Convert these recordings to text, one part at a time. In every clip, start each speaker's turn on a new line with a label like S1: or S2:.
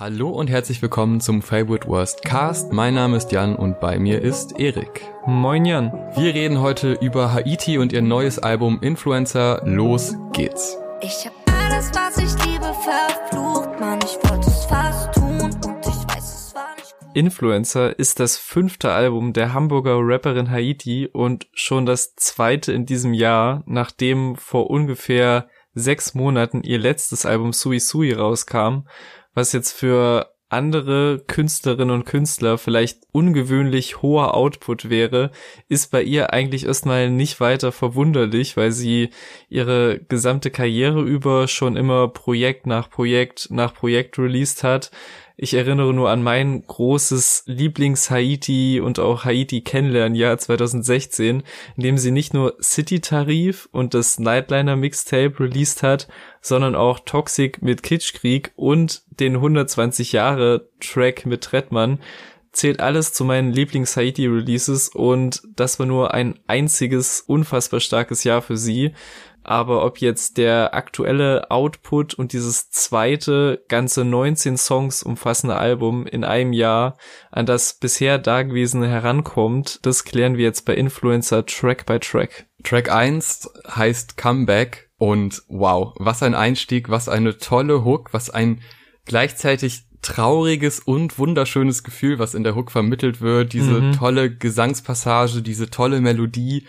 S1: Hallo und herzlich willkommen zum Favorite Worst Cast. Mein Name ist Jan und bei mir ist Erik.
S2: Moin Jan.
S1: Wir reden heute über Haiti und ihr neues Album Influencer. Los geht's.
S3: Ich hab alles, was ich liebe, verflucht, Mann. Ich wollte es fast tun und ich weiß, es war nicht gut.
S2: Influencer ist das fünfte Album der Hamburger Rapperin Haiti und schon das zweite in diesem Jahr, nachdem vor ungefähr sechs Monaten ihr letztes Album Sui Sui rauskam was jetzt für andere Künstlerinnen und Künstler vielleicht ungewöhnlich hoher Output wäre, ist bei ihr eigentlich erstmal nicht weiter verwunderlich, weil sie ihre gesamte Karriere über schon immer Projekt nach Projekt nach Projekt released hat, ich erinnere nur an mein großes Lieblings-Haiti und auch Haiti-Kennenlernjahr 2016, in dem sie nicht nur City-Tarif und das Nightliner-Mixtape released hat, sondern auch Toxic mit Kitschkrieg und den 120 Jahre Track mit Trettmann, zählt alles zu meinen Lieblings-Haiti-Releases und das war nur ein einziges unfassbar starkes Jahr für sie aber ob jetzt der aktuelle Output und dieses zweite ganze 19 Songs umfassende Album in einem Jahr an das bisher dagewesene herankommt, das klären wir jetzt bei Influencer Track by Track.
S1: Track 1 heißt Comeback und wow, was ein Einstieg, was eine tolle Hook, was ein gleichzeitig trauriges und wunderschönes Gefühl, was in der Hook vermittelt wird, diese mhm. tolle Gesangspassage, diese tolle Melodie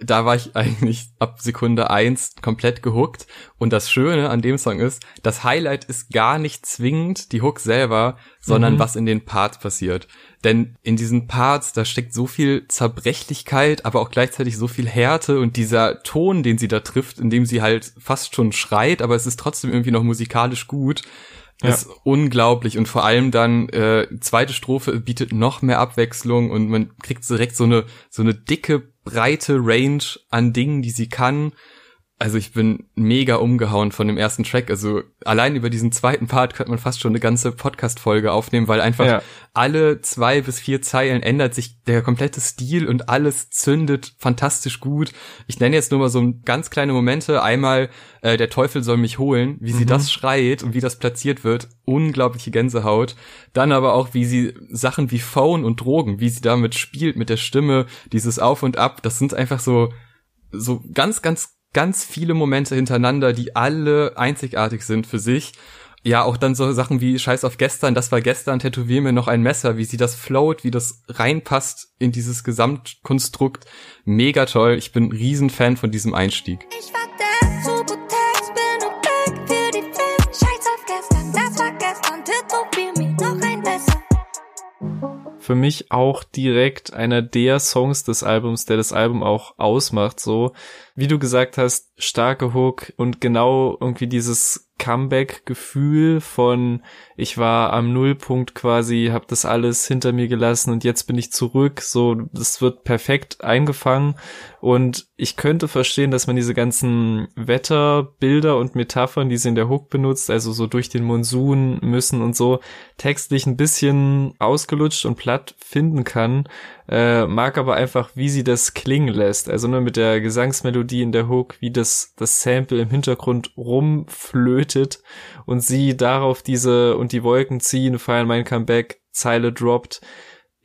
S1: da war ich eigentlich ab Sekunde eins komplett gehuckt. Und das Schöne an dem Song ist, das Highlight ist gar nicht zwingend die Hook selber, sondern mhm. was in den Parts passiert. Denn in diesen Parts, da steckt so viel Zerbrechlichkeit, aber auch gleichzeitig so viel Härte und dieser Ton, den sie da trifft, in dem sie halt fast schon schreit, aber es ist trotzdem irgendwie noch musikalisch gut. Ja. ist unglaublich und vor allem dann äh, zweite Strophe bietet noch mehr Abwechslung und man kriegt direkt so eine so eine dicke breite Range an Dingen, die sie kann. Also ich bin mega umgehauen von dem ersten Track. Also allein über diesen zweiten Part könnte man fast schon eine ganze Podcast-Folge aufnehmen, weil einfach ja. alle zwei bis vier Zeilen ändert sich der komplette Stil und alles zündet fantastisch gut. Ich nenne jetzt nur mal so ganz kleine Momente. Einmal äh, der Teufel soll mich holen, wie mhm. sie das schreit und wie das platziert wird. Unglaubliche Gänsehaut. Dann aber auch, wie sie Sachen wie Phone und Drogen, wie sie damit spielt mit der Stimme, dieses Auf und Ab. Das sind einfach so so ganz, ganz ganz viele Momente hintereinander, die alle einzigartig sind für sich. Ja, auch dann so Sachen wie Scheiß auf gestern, das war gestern, tätowier mir noch ein Messer, wie sie das float, wie das reinpasst in dieses Gesamtkonstrukt. Mega toll. Ich bin ein Riesenfan von diesem Einstieg.
S3: Ich war der Subutex, bin und back für die Fans. Scheiß auf gestern, das war gestern, tätowier mir noch ein Messer
S2: für mich auch direkt einer der Songs des Albums, der das Album auch ausmacht, so. Wie du gesagt hast, starke Hook und genau irgendwie dieses Comeback-Gefühl von ich war am Nullpunkt quasi, habe das alles hinter mir gelassen und jetzt bin ich zurück. So, das wird perfekt eingefangen und ich könnte verstehen, dass man diese ganzen Wetterbilder und Metaphern, die sie in der Hook benutzt, also so durch den Monsun müssen und so, textlich ein bisschen ausgelutscht und platt finden kann äh, mag aber einfach, wie sie das klingen lässt. Also nur mit der Gesangsmelodie in der Hook, wie das, das Sample im Hintergrund rumflötet und sie darauf diese und die Wolken ziehen, feiern mein Comeback, Zeile droppt.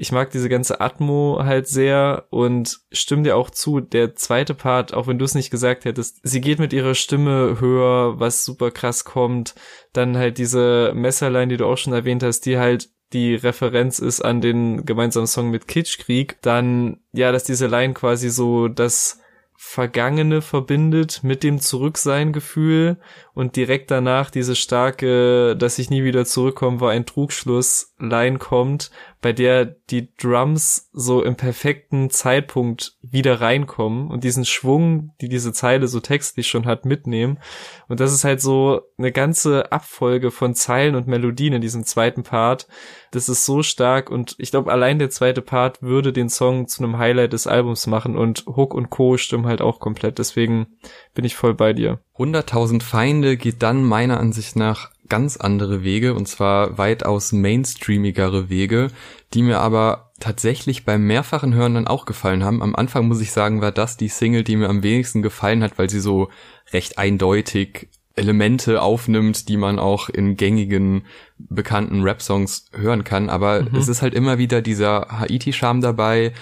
S2: Ich mag diese ganze Atmo halt sehr und stimme dir auch zu, der zweite Part, auch wenn du es nicht gesagt hättest, sie geht mit ihrer Stimme höher, was super krass kommt. Dann halt diese Messerlein, die du auch schon erwähnt hast, die halt die Referenz ist an den gemeinsamen Song mit Kitschkrieg, dann ja, dass diese Line quasi so das Vergangene verbindet mit dem Zurücksein-Gefühl und direkt danach diese starke, dass ich nie wieder zurückkomme, war ein Trugschluss Line kommt, bei der die Drums so im perfekten Zeitpunkt wieder reinkommen und diesen Schwung, die diese Zeile so textlich schon hat, mitnehmen. Und das ist halt so eine ganze Abfolge von Zeilen und Melodien in diesem zweiten Part. Das ist so stark und ich glaube, allein der zweite Part würde den Song zu einem Highlight des Albums machen und Hook und Co. stimmen halt auch komplett. Deswegen bin ich voll bei dir.
S1: 100.000 Feinde geht dann meiner Ansicht nach ganz andere Wege und zwar weitaus mainstreamigere Wege, die mir aber tatsächlich beim mehrfachen Hören dann auch gefallen haben. Am Anfang muss ich sagen, war das die Single, die mir am wenigsten gefallen hat, weil sie so recht eindeutig Elemente aufnimmt, die man auch in gängigen, bekannten Rap-Songs hören kann. Aber
S2: Mhm.
S1: es ist halt immer wieder dieser Haiti-Charme dabei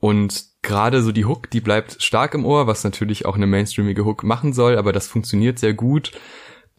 S1: und gerade so die Hook, die bleibt stark im Ohr, was natürlich auch eine mainstreamige Hook machen soll, aber das funktioniert sehr gut.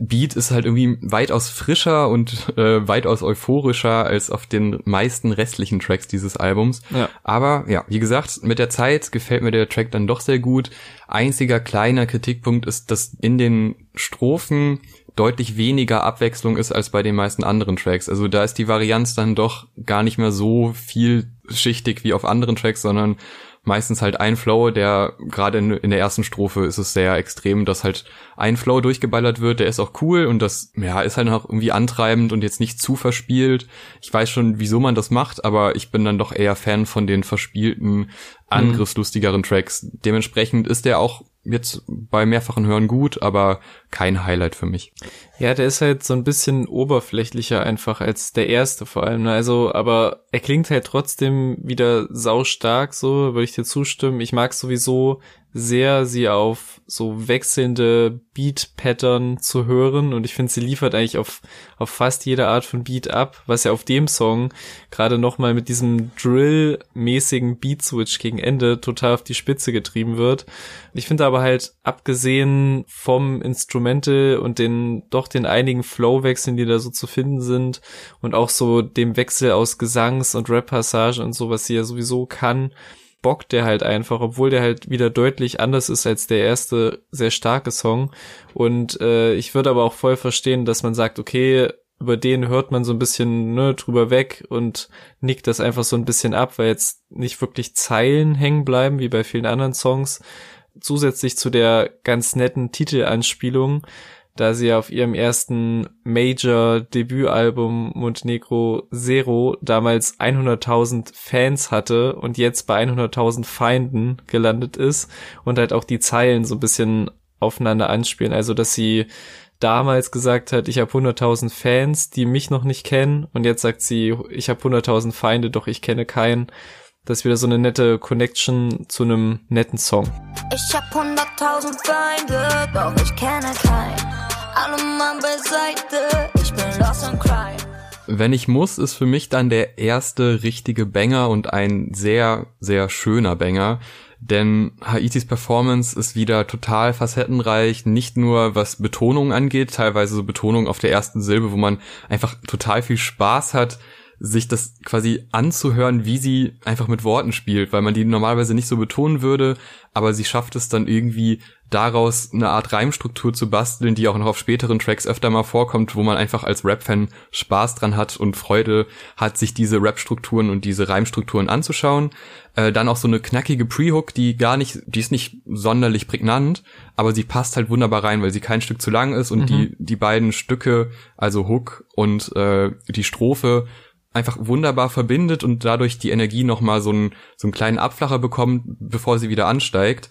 S1: Beat ist halt irgendwie weitaus frischer und äh, weitaus euphorischer als auf den meisten restlichen Tracks dieses Albums.
S2: Ja.
S1: Aber ja, wie gesagt, mit der Zeit gefällt mir der Track dann doch sehr gut. Einziger kleiner Kritikpunkt ist, dass in den Strophen deutlich weniger Abwechslung ist als bei den meisten anderen Tracks. Also da ist die Varianz dann doch gar nicht mehr so vielschichtig wie auf anderen Tracks, sondern meistens halt ein Flow, der gerade in, in der ersten Strophe ist es sehr extrem, dass halt ein Flow durchgeballert wird, der ist auch cool und das ja ist halt auch irgendwie antreibend und jetzt nicht zu verspielt. Ich weiß schon, wieso man das macht, aber ich bin dann doch eher Fan von den verspielten, angriffslustigeren Tracks. Dementsprechend ist der auch jetzt bei mehrfachen Hören gut, aber kein Highlight für mich.
S2: Ja, der ist halt so ein bisschen oberflächlicher einfach als der erste vor allem. Ne? Also, aber er klingt halt trotzdem wieder saustark, so würde ich dir zustimmen. Ich mag sowieso sehr, sie auf so wechselnde Beat-Pattern zu hören und ich finde, sie liefert eigentlich auf, auf fast jede Art von Beat ab, was ja auf dem Song gerade nochmal mit diesem Drill-mäßigen Beat-Switch gegen Ende total auf die Spitze getrieben wird. Ich finde aber halt, abgesehen vom Instrumental und den, doch den einigen Flow-Wechseln, die da so zu finden sind und auch so dem Wechsel aus Gesangs- und Rap-Passagen und so, was sie ja sowieso kann, bockt der halt einfach, obwohl der halt wieder deutlich anders ist als der erste sehr starke Song. Und äh, ich würde aber auch voll verstehen, dass man sagt, okay, über den hört man so ein bisschen ne, drüber weg und nickt das einfach so ein bisschen ab, weil jetzt nicht wirklich Zeilen hängen bleiben, wie bei vielen anderen Songs. Zusätzlich zu der ganz netten Titelanspielung, da sie auf ihrem ersten Major-Debütalbum Montenegro Zero damals 100.000 Fans hatte und jetzt bei 100.000 Feinden gelandet ist und halt auch die Zeilen so ein bisschen aufeinander anspielen. Also, dass sie damals gesagt hat, ich habe 100.000 Fans, die mich noch nicht kennen und jetzt sagt sie, ich habe 100.000 Feinde, doch ich kenne keinen. Das ist wieder so eine nette Connection zu einem netten Song.
S3: Ich hab hunderttausend Feinde, doch ich kenne keinen. Alle Mann beiseite, ich bin lost and cry.
S1: Wenn ich muss, ist für mich dann der erste richtige Banger und ein sehr, sehr schöner Banger. Denn Haitis Performance ist wieder total facettenreich, nicht nur was Betonung angeht, teilweise so Betonung auf der ersten Silbe, wo man einfach total viel Spaß hat, sich das quasi anzuhören, wie sie einfach mit Worten spielt, weil man die normalerweise nicht so betonen würde, aber sie schafft es dann irgendwie daraus eine Art Reimstruktur zu basteln, die auch noch auf späteren Tracks öfter mal vorkommt, wo man einfach als Rap-Fan Spaß dran hat und Freude hat, sich diese Rap-Strukturen und diese Reimstrukturen anzuschauen. Äh, dann auch so eine knackige Pre-Hook, die gar nicht, die ist nicht sonderlich prägnant, aber sie passt halt wunderbar rein, weil sie kein Stück zu lang ist und die, die beiden Stücke, also Hook und äh, die Strophe, einfach wunderbar verbindet und dadurch die Energie nochmal so einen, so einen kleinen Abflacher bekommt, bevor sie wieder ansteigt.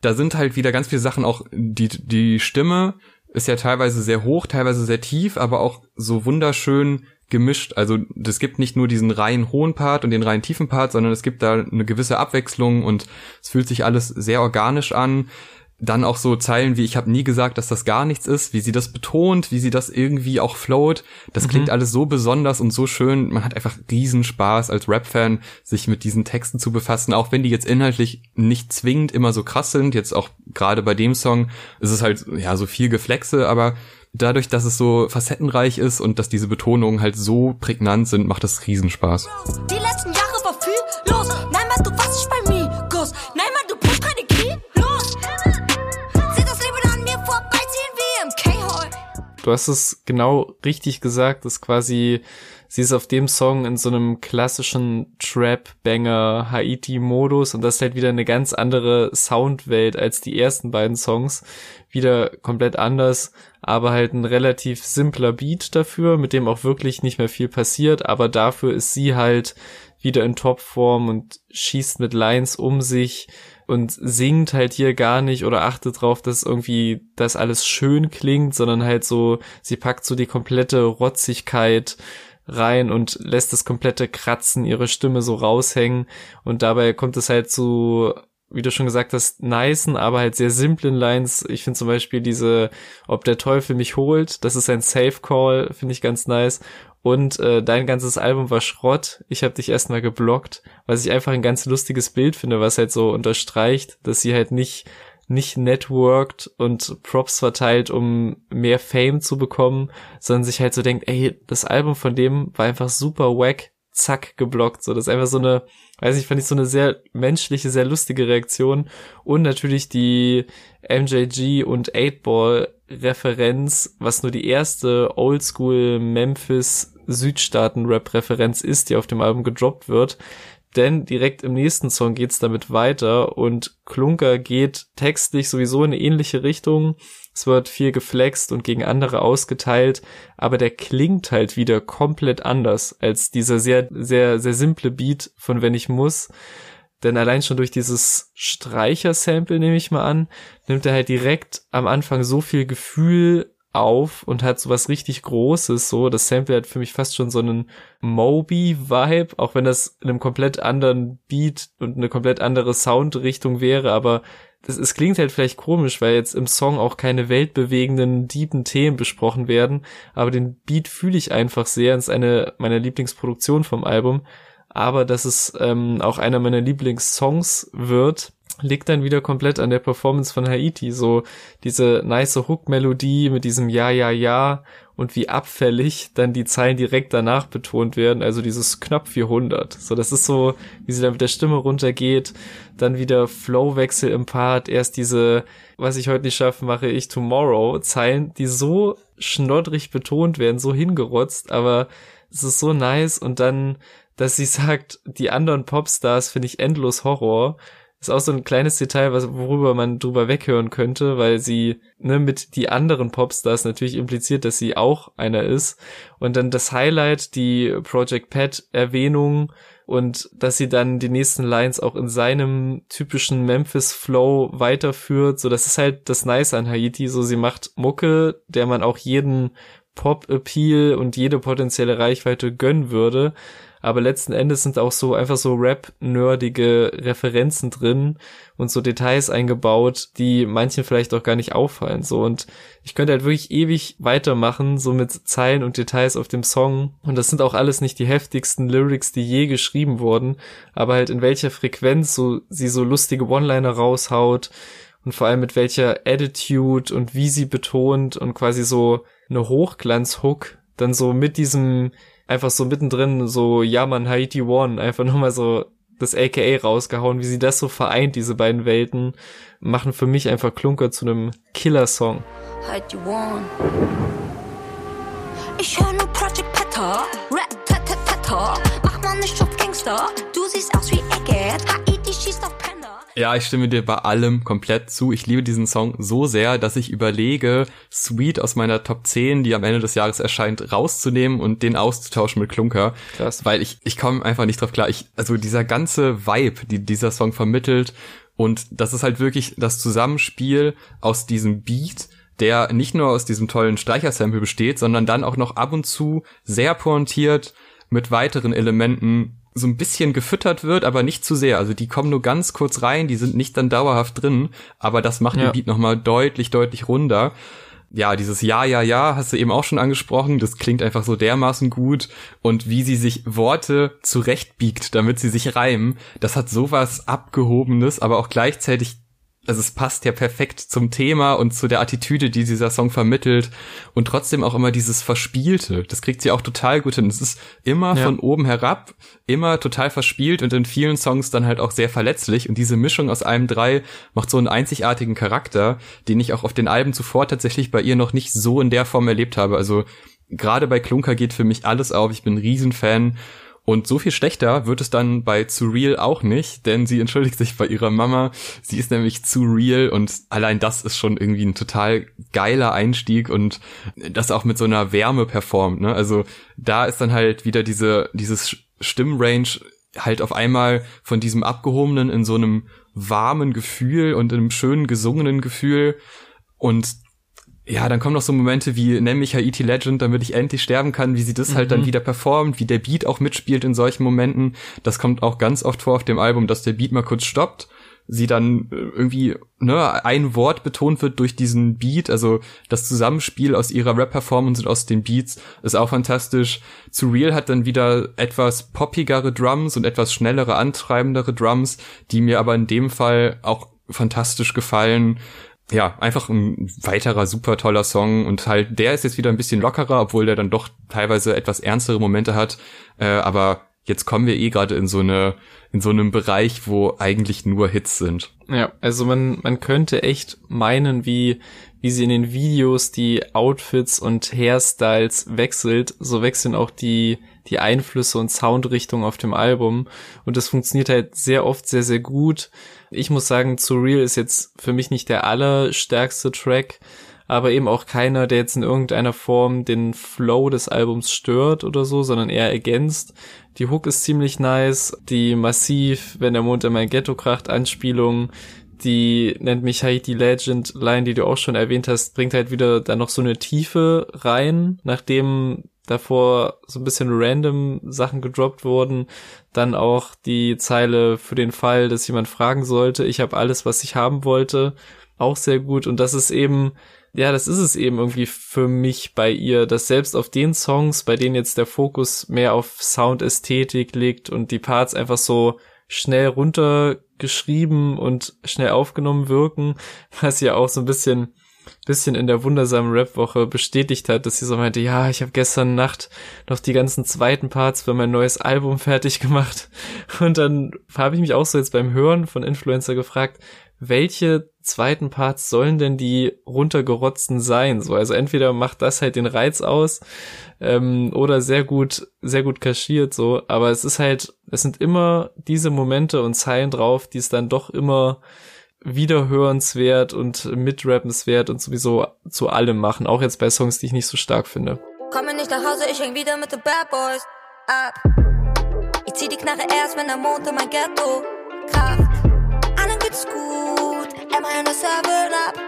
S1: Da sind halt wieder ganz viele Sachen, auch die, die Stimme ist ja teilweise sehr hoch, teilweise sehr tief, aber auch so wunderschön gemischt. Also es gibt nicht nur diesen rein hohen Part und den rein tiefen Part, sondern es gibt da eine gewisse Abwechslung und es fühlt sich alles sehr organisch an. Dann auch so Zeilen wie ich habe nie gesagt, dass das gar nichts ist, wie sie das betont, wie sie das irgendwie auch float. Das klingt alles so besonders und so schön. Man hat einfach riesen Spaß als Rap-Fan, sich mit diesen Texten zu befassen, auch wenn die jetzt inhaltlich nicht zwingend immer so krass sind. Jetzt auch gerade bei dem Song ist es halt ja so viel Geflexe, aber dadurch, dass es so facettenreich ist und dass diese Betonungen halt so prägnant sind, macht das Riesenspaß.
S3: Die letzten Jahre war viel Du
S2: hast es genau richtig gesagt, dass quasi sie ist auf dem Song in so einem klassischen Trap-Banger Haiti-Modus und das ist halt wieder eine ganz andere Soundwelt als die ersten beiden Songs. Wieder komplett anders, aber halt ein relativ simpler Beat dafür, mit dem auch wirklich nicht mehr viel passiert, aber dafür ist sie halt wieder in Topform und schießt mit Lines um sich und singt halt hier gar nicht oder achtet drauf, dass irgendwie das alles schön klingt, sondern halt so, sie packt so die komplette Rotzigkeit rein und lässt das komplette Kratzen ihre Stimme so raushängen und dabei kommt es halt zu wie du schon gesagt hast, nicen, aber halt sehr simplen Lines. Ich finde zum Beispiel diese, ob der Teufel mich holt, das ist ein Safe Call, finde ich ganz nice. Und äh, dein ganzes Album war Schrott. Ich habe dich erstmal geblockt, was ich einfach ein ganz lustiges Bild finde, was halt so unterstreicht, dass sie halt nicht nicht networked und Props verteilt, um mehr Fame zu bekommen, sondern sich halt so denkt, ey, das Album von dem war einfach super wack, zack, geblockt. So, das ist einfach so eine, weiß ich, fand ich so eine sehr menschliche, sehr lustige Reaktion. Und natürlich die MJG und 8-Ball Referenz, was nur die erste Oldschool Memphis Südstaaten Rap Referenz ist, die auf dem Album gedroppt wird. Denn direkt im nächsten Song geht's damit weiter und Klunker geht textlich sowieso in eine ähnliche Richtung. Es wird viel geflext und gegen andere ausgeteilt, aber der klingt halt wieder komplett anders als dieser sehr, sehr, sehr simple Beat von Wenn ich muss. Denn allein schon durch dieses Streicher-Sample, nehme ich mal an, nimmt er halt direkt am Anfang so viel Gefühl auf und hat so was richtig Großes, so. Das Sample hat für mich fast schon so einen Moby-Vibe, auch wenn das in einem komplett anderen Beat und eine komplett andere Soundrichtung wäre, aber das, es klingt halt vielleicht komisch, weil jetzt im Song auch keine weltbewegenden, deepen Themen besprochen werden, aber den Beat fühle ich einfach sehr. Es ist eine meiner Lieblingsproduktionen vom Album aber dass es ähm, auch einer meiner Lieblingssongs wird, liegt dann wieder komplett an der Performance von Haiti. So diese nice Hook-Melodie mit diesem Ja, Ja, Ja und wie abfällig dann die Zeilen direkt danach betont werden, also dieses knapp 400. So, das ist so, wie sie dann mit der Stimme runtergeht, dann wieder Flowwechsel im Part, erst diese, was ich heute nicht schaffe, mache ich tomorrow, Zeilen, die so schnoddrig betont werden, so hingerotzt, aber es ist so nice und dann dass sie sagt, die anderen Popstars finde ich endlos Horror. Ist auch so ein kleines Detail, was, worüber man drüber weghören könnte, weil sie ne, mit die anderen Popstars natürlich impliziert, dass sie auch einer ist. Und dann das Highlight, die Project Pat Erwähnung und dass sie dann die nächsten Lines auch in seinem typischen Memphis Flow weiterführt. So, das ist halt das Nice an Haiti. So, sie macht Mucke, der man auch jeden Pop-Appeal und jede potenzielle Reichweite gönnen würde aber letzten Endes sind auch so einfach so Rap-nerdige Referenzen drin und so Details eingebaut, die manchen vielleicht auch gar nicht auffallen, so. Und ich könnte halt wirklich ewig weitermachen, so mit Zeilen und Details auf dem Song. Und das sind auch alles nicht die heftigsten Lyrics, die je geschrieben wurden, aber halt in welcher Frequenz so sie so lustige One-Liner raushaut und vor allem mit welcher Attitude und wie sie betont und quasi so eine Hochglanz-Hook dann so mit diesem einfach so mittendrin so, ja man, Haiti One, einfach nochmal so das AKA rausgehauen, wie sie das so vereint, diese beiden Welten, machen für mich einfach Klunker zu einem Killer-Song. Haiti One. Ich höre nur Project Petter, Rap, mach mal nicht auf Gangster, du siehst aus wie auf
S1: ja, ich stimme dir bei allem komplett zu. Ich liebe diesen Song so sehr, dass ich überlege, Sweet aus meiner Top 10, die am Ende des Jahres erscheint, rauszunehmen und den auszutauschen mit Klunker. Krass. Weil ich, ich komme einfach nicht drauf klar. Ich, also dieser ganze Vibe, die dieser Song vermittelt und das ist halt wirklich das Zusammenspiel aus diesem Beat, der nicht nur aus diesem tollen Streichersample besteht, sondern dann auch noch ab und zu sehr pointiert mit weiteren Elementen so ein bisschen gefüttert wird, aber nicht zu sehr. Also die kommen nur ganz kurz rein, die sind nicht dann dauerhaft drin, aber das macht ja. den Beat nochmal deutlich, deutlich runder. Ja, dieses Ja, ja, ja, hast du eben auch schon angesprochen. Das klingt einfach so dermaßen gut. Und wie sie sich Worte zurechtbiegt, damit sie sich reimen, das hat sowas Abgehobenes, aber auch gleichzeitig also es passt ja perfekt zum Thema und zu der Attitüde, die dieser Song vermittelt und trotzdem auch immer dieses Verspielte. Das kriegt sie auch total gut hin. Es ist immer ja. von oben herab, immer total verspielt und in vielen Songs dann halt auch sehr verletzlich und diese Mischung aus allem drei macht so einen einzigartigen Charakter, den ich auch auf den Alben zuvor tatsächlich bei ihr noch nicht so in der Form erlebt habe. Also gerade bei Klunker geht für mich alles auf. Ich bin ein Riesenfan und so viel schlechter wird es dann bei Zu Real auch nicht, denn sie entschuldigt sich bei ihrer Mama. Sie ist nämlich zu real und allein das ist schon irgendwie ein total geiler Einstieg und das auch mit so einer Wärme performt. Ne? Also da ist dann halt wieder diese dieses Stimmrange halt auf einmal von diesem abgehobenen in so einem warmen Gefühl und einem schönen gesungenen Gefühl und ja, dann kommen noch so Momente wie nenn mich Haiti Legend, damit ich endlich sterben kann, wie sie das mhm. halt dann mhm. wieder performt, wie der Beat auch mitspielt in solchen Momenten. Das kommt auch ganz oft vor auf dem Album, dass der Beat mal kurz stoppt, sie dann äh, irgendwie ne, ein Wort betont wird durch diesen Beat, also das Zusammenspiel aus ihrer Rap-Performance und aus den Beats ist auch fantastisch. Zu Real hat dann wieder etwas poppigere Drums und etwas schnellere, antreibendere Drums, die mir aber in dem Fall auch fantastisch gefallen ja, einfach ein weiterer super toller Song und halt der ist jetzt wieder ein bisschen lockerer, obwohl der dann doch teilweise etwas ernstere Momente hat, äh, aber jetzt kommen wir eh gerade in so eine in so einem Bereich, wo eigentlich nur Hits sind.
S2: Ja, also man man könnte echt meinen, wie wie sie in den Videos die Outfits und Hairstyles wechselt, so wechseln auch die die Einflüsse und Soundrichtung auf dem Album und das funktioniert halt sehr oft sehr sehr gut. Ich muss sagen, Zu Real ist jetzt für mich nicht der allerstärkste Track, aber eben auch keiner, der jetzt in irgendeiner Form den Flow des Albums stört oder so, sondern eher ergänzt. Die Hook ist ziemlich nice, die massiv, wenn der Mond in mein Ghetto kracht, Anspielung, die nennt mich Haiti Legend Line, die du auch schon erwähnt hast, bringt halt wieder da noch so eine Tiefe rein, nachdem davor so ein bisschen random Sachen gedroppt wurden. Dann auch die Zeile für den Fall, dass jemand fragen sollte, ich habe alles, was ich haben wollte. Auch sehr gut. Und das ist eben, ja, das ist es eben irgendwie für mich bei ihr, dass selbst auf den Songs, bei denen jetzt der Fokus mehr auf Soundästhetik liegt und die Parts einfach so schnell runtergeschrieben und schnell aufgenommen wirken, was ja auch so ein bisschen bisschen in der wundersamen Rap-Woche bestätigt hat, dass sie so meinte, ja, ich habe gestern Nacht noch die ganzen zweiten Parts für mein neues Album fertig gemacht. Und dann habe ich mich auch so jetzt beim Hören von Influencer gefragt, welche zweiten Parts sollen denn die runtergerotzten sein? So, also entweder macht das halt den Reiz aus ähm, oder sehr gut, sehr gut kaschiert so. Aber es ist halt, es sind immer diese Momente und Zeilen drauf, die es dann doch immer wiederhörenswert und mitrappenswert und sowieso zu allem machen. Auch jetzt bei Songs, die ich nicht so stark finde.
S3: Komme nicht nach Hause, ich häng wieder mit den Bad Boys ab. Ich zieh die Knarre erst, wenn der Mond in mein Ghetto kracht. Allen geht's gut, immer in der Seven ab.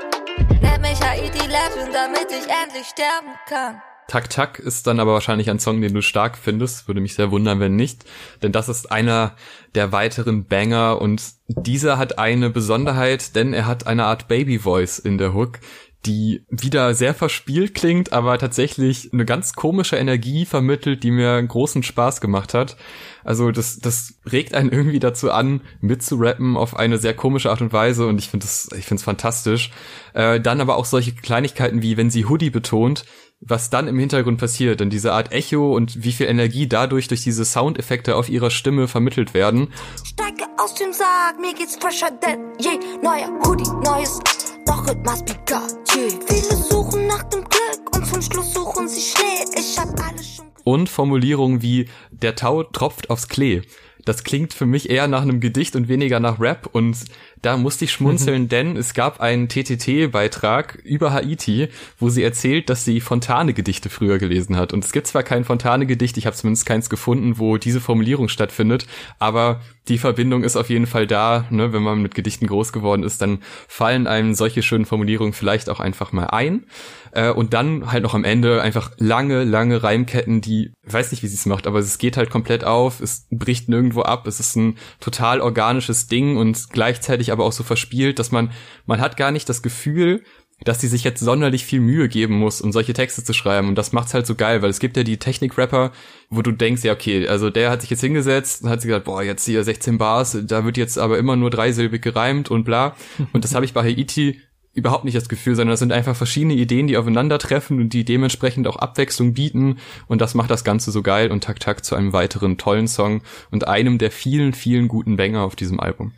S3: Nennt mich Haiti Legend, damit ich endlich sterben kann.
S1: Tak Tak ist dann aber wahrscheinlich ein Song, den du stark findest. Würde mich sehr wundern, wenn nicht. Denn das ist einer der weiteren Banger und dieser hat eine Besonderheit, denn er hat eine Art Baby Voice in der Hook, die wieder sehr verspielt klingt, aber tatsächlich eine ganz komische Energie vermittelt, die mir großen Spaß gemacht hat. Also das, das regt einen irgendwie dazu an, mitzurappen auf eine sehr komische Art und Weise und ich finde es ich finde es fantastisch. Äh, dann aber auch solche Kleinigkeiten wie, wenn sie Hoodie betont, was dann im Hintergrund passiert, denn diese Art Echo und wie viel Energie dadurch durch diese Soundeffekte auf ihrer Stimme vermittelt werden.
S3: Steige aus dem Sarg, mir geht's fresher denn je. Neuer Hoodie, neues doch it must be God, yeah. Viele suchen nach dem Glück und zum Schluss suchen sie Schnee. Ich hab alles schon.
S1: Und Formulierungen wie der Tau tropft aufs Klee. Das klingt für mich eher nach einem Gedicht und weniger nach Rap und da musste ich schmunzeln, denn es gab einen TTT-Beitrag über Haiti, wo sie erzählt, dass sie Fontane-Gedichte früher gelesen hat. Und es gibt zwar kein Fontane-Gedicht, ich habe zumindest keins gefunden, wo diese Formulierung stattfindet, aber die Verbindung ist auf jeden Fall da. Ne? Wenn man mit Gedichten groß geworden ist, dann fallen einem solche schönen Formulierungen vielleicht auch einfach mal ein. Äh, und dann halt noch am Ende einfach lange, lange Reimketten, die, weiß nicht, wie sie es macht, aber es geht halt komplett auf, es bricht nirgendwo ab, es ist ein total organisches Ding und gleichzeitig aber auch so verspielt, dass man, man hat gar nicht das Gefühl, dass sie sich jetzt sonderlich viel Mühe geben muss, um solche Texte zu schreiben. Und das macht's halt so geil, weil es gibt ja die Technik-Rapper, wo du denkst, ja, okay, also der hat sich jetzt hingesetzt und hat sich gesagt, boah, jetzt hier 16 Bars, da wird jetzt aber immer nur dreisilbig gereimt und bla. Und das habe ich bei Haiti überhaupt nicht das Gefühl, sondern das sind einfach verschiedene Ideen, die aufeinandertreffen und die dementsprechend auch Abwechslung bieten und das macht das Ganze so geil und Tak Tak zu einem weiteren tollen Song und einem der vielen, vielen guten Banger auf diesem Album.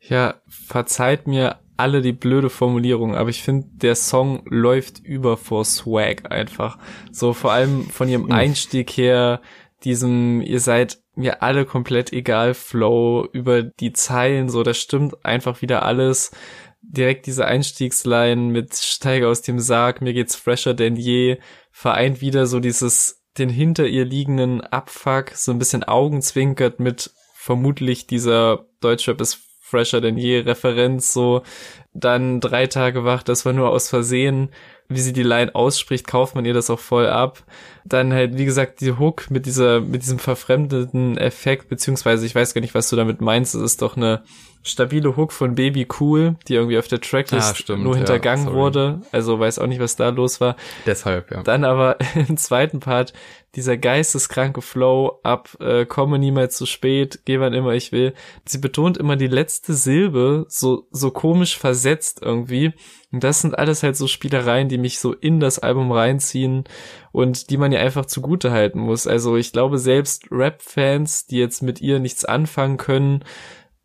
S2: Ja, verzeiht mir alle die blöde Formulierung, aber ich finde, der Song läuft über vor Swag einfach. So vor allem von ihrem Einstieg her, diesem, ihr seid mir alle komplett egal Flow über die Zeilen, so, das stimmt einfach wieder alles direkt diese Einstiegsline mit Steige aus dem Sarg, mir geht's fresher denn je, vereint wieder so dieses, den hinter ihr liegenden Abfuck, so ein bisschen Augenzwinkert mit vermutlich dieser Deutschrap ist fresher denn je Referenz, so dann drei Tage wach, das war nur aus Versehen, wie sie die Line ausspricht, kauft man ihr das auch voll ab. Dann halt, wie gesagt, die Hook mit dieser, mit diesem verfremdeten Effekt, beziehungsweise ich weiß gar nicht, was du damit meinst, es ist doch eine stabile Hook von Baby Cool, die irgendwie auf der Tracklist
S1: Ah, stimmt,
S2: nur
S1: ja,
S2: hintergangen
S1: sorry.
S2: wurde. Also weiß auch nicht, was da los war.
S1: Deshalb, ja.
S2: Dann aber im zweiten Part dieser geisteskranke Flow ab, äh, komme niemals zu spät, geh wann immer ich will. Sie betont immer die letzte Silbe so, so komisch versetzt irgendwie. Und das sind alles halt so Spielereien, die mich so in das Album reinziehen und die man ja einfach zugute halten muss. Also ich glaube, selbst Rap-Fans, die jetzt mit ihr nichts anfangen können,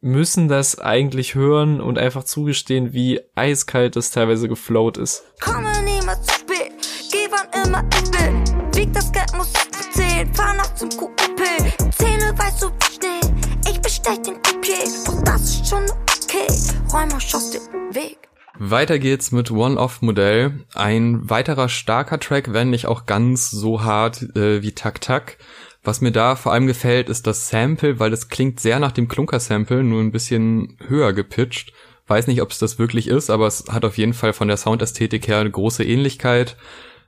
S2: müssen das eigentlich hören und einfach zugestehen, wie eiskalt das teilweise geflowt ist.
S3: Komme niemals zu spät, geh wann immer ich will. Wieg das Geld, muss ich bezahlen, fahr nachts im Coupé. Zähne weiß so wie Schnee, ich bestech den Coupé. Doch das ist schon okay, räum mal aus den Weg.
S1: Weiter geht's mit One-Off-Modell. Ein weiterer starker Track, wenn nicht auch ganz so hart äh, wie Tak Tak. Was mir da vor allem gefällt, ist das Sample, weil es klingt sehr nach dem Klunker-Sample, nur ein bisschen höher gepitcht. Weiß nicht, ob es das wirklich ist, aber es hat auf jeden Fall von der Soundästhetik her eine große Ähnlichkeit.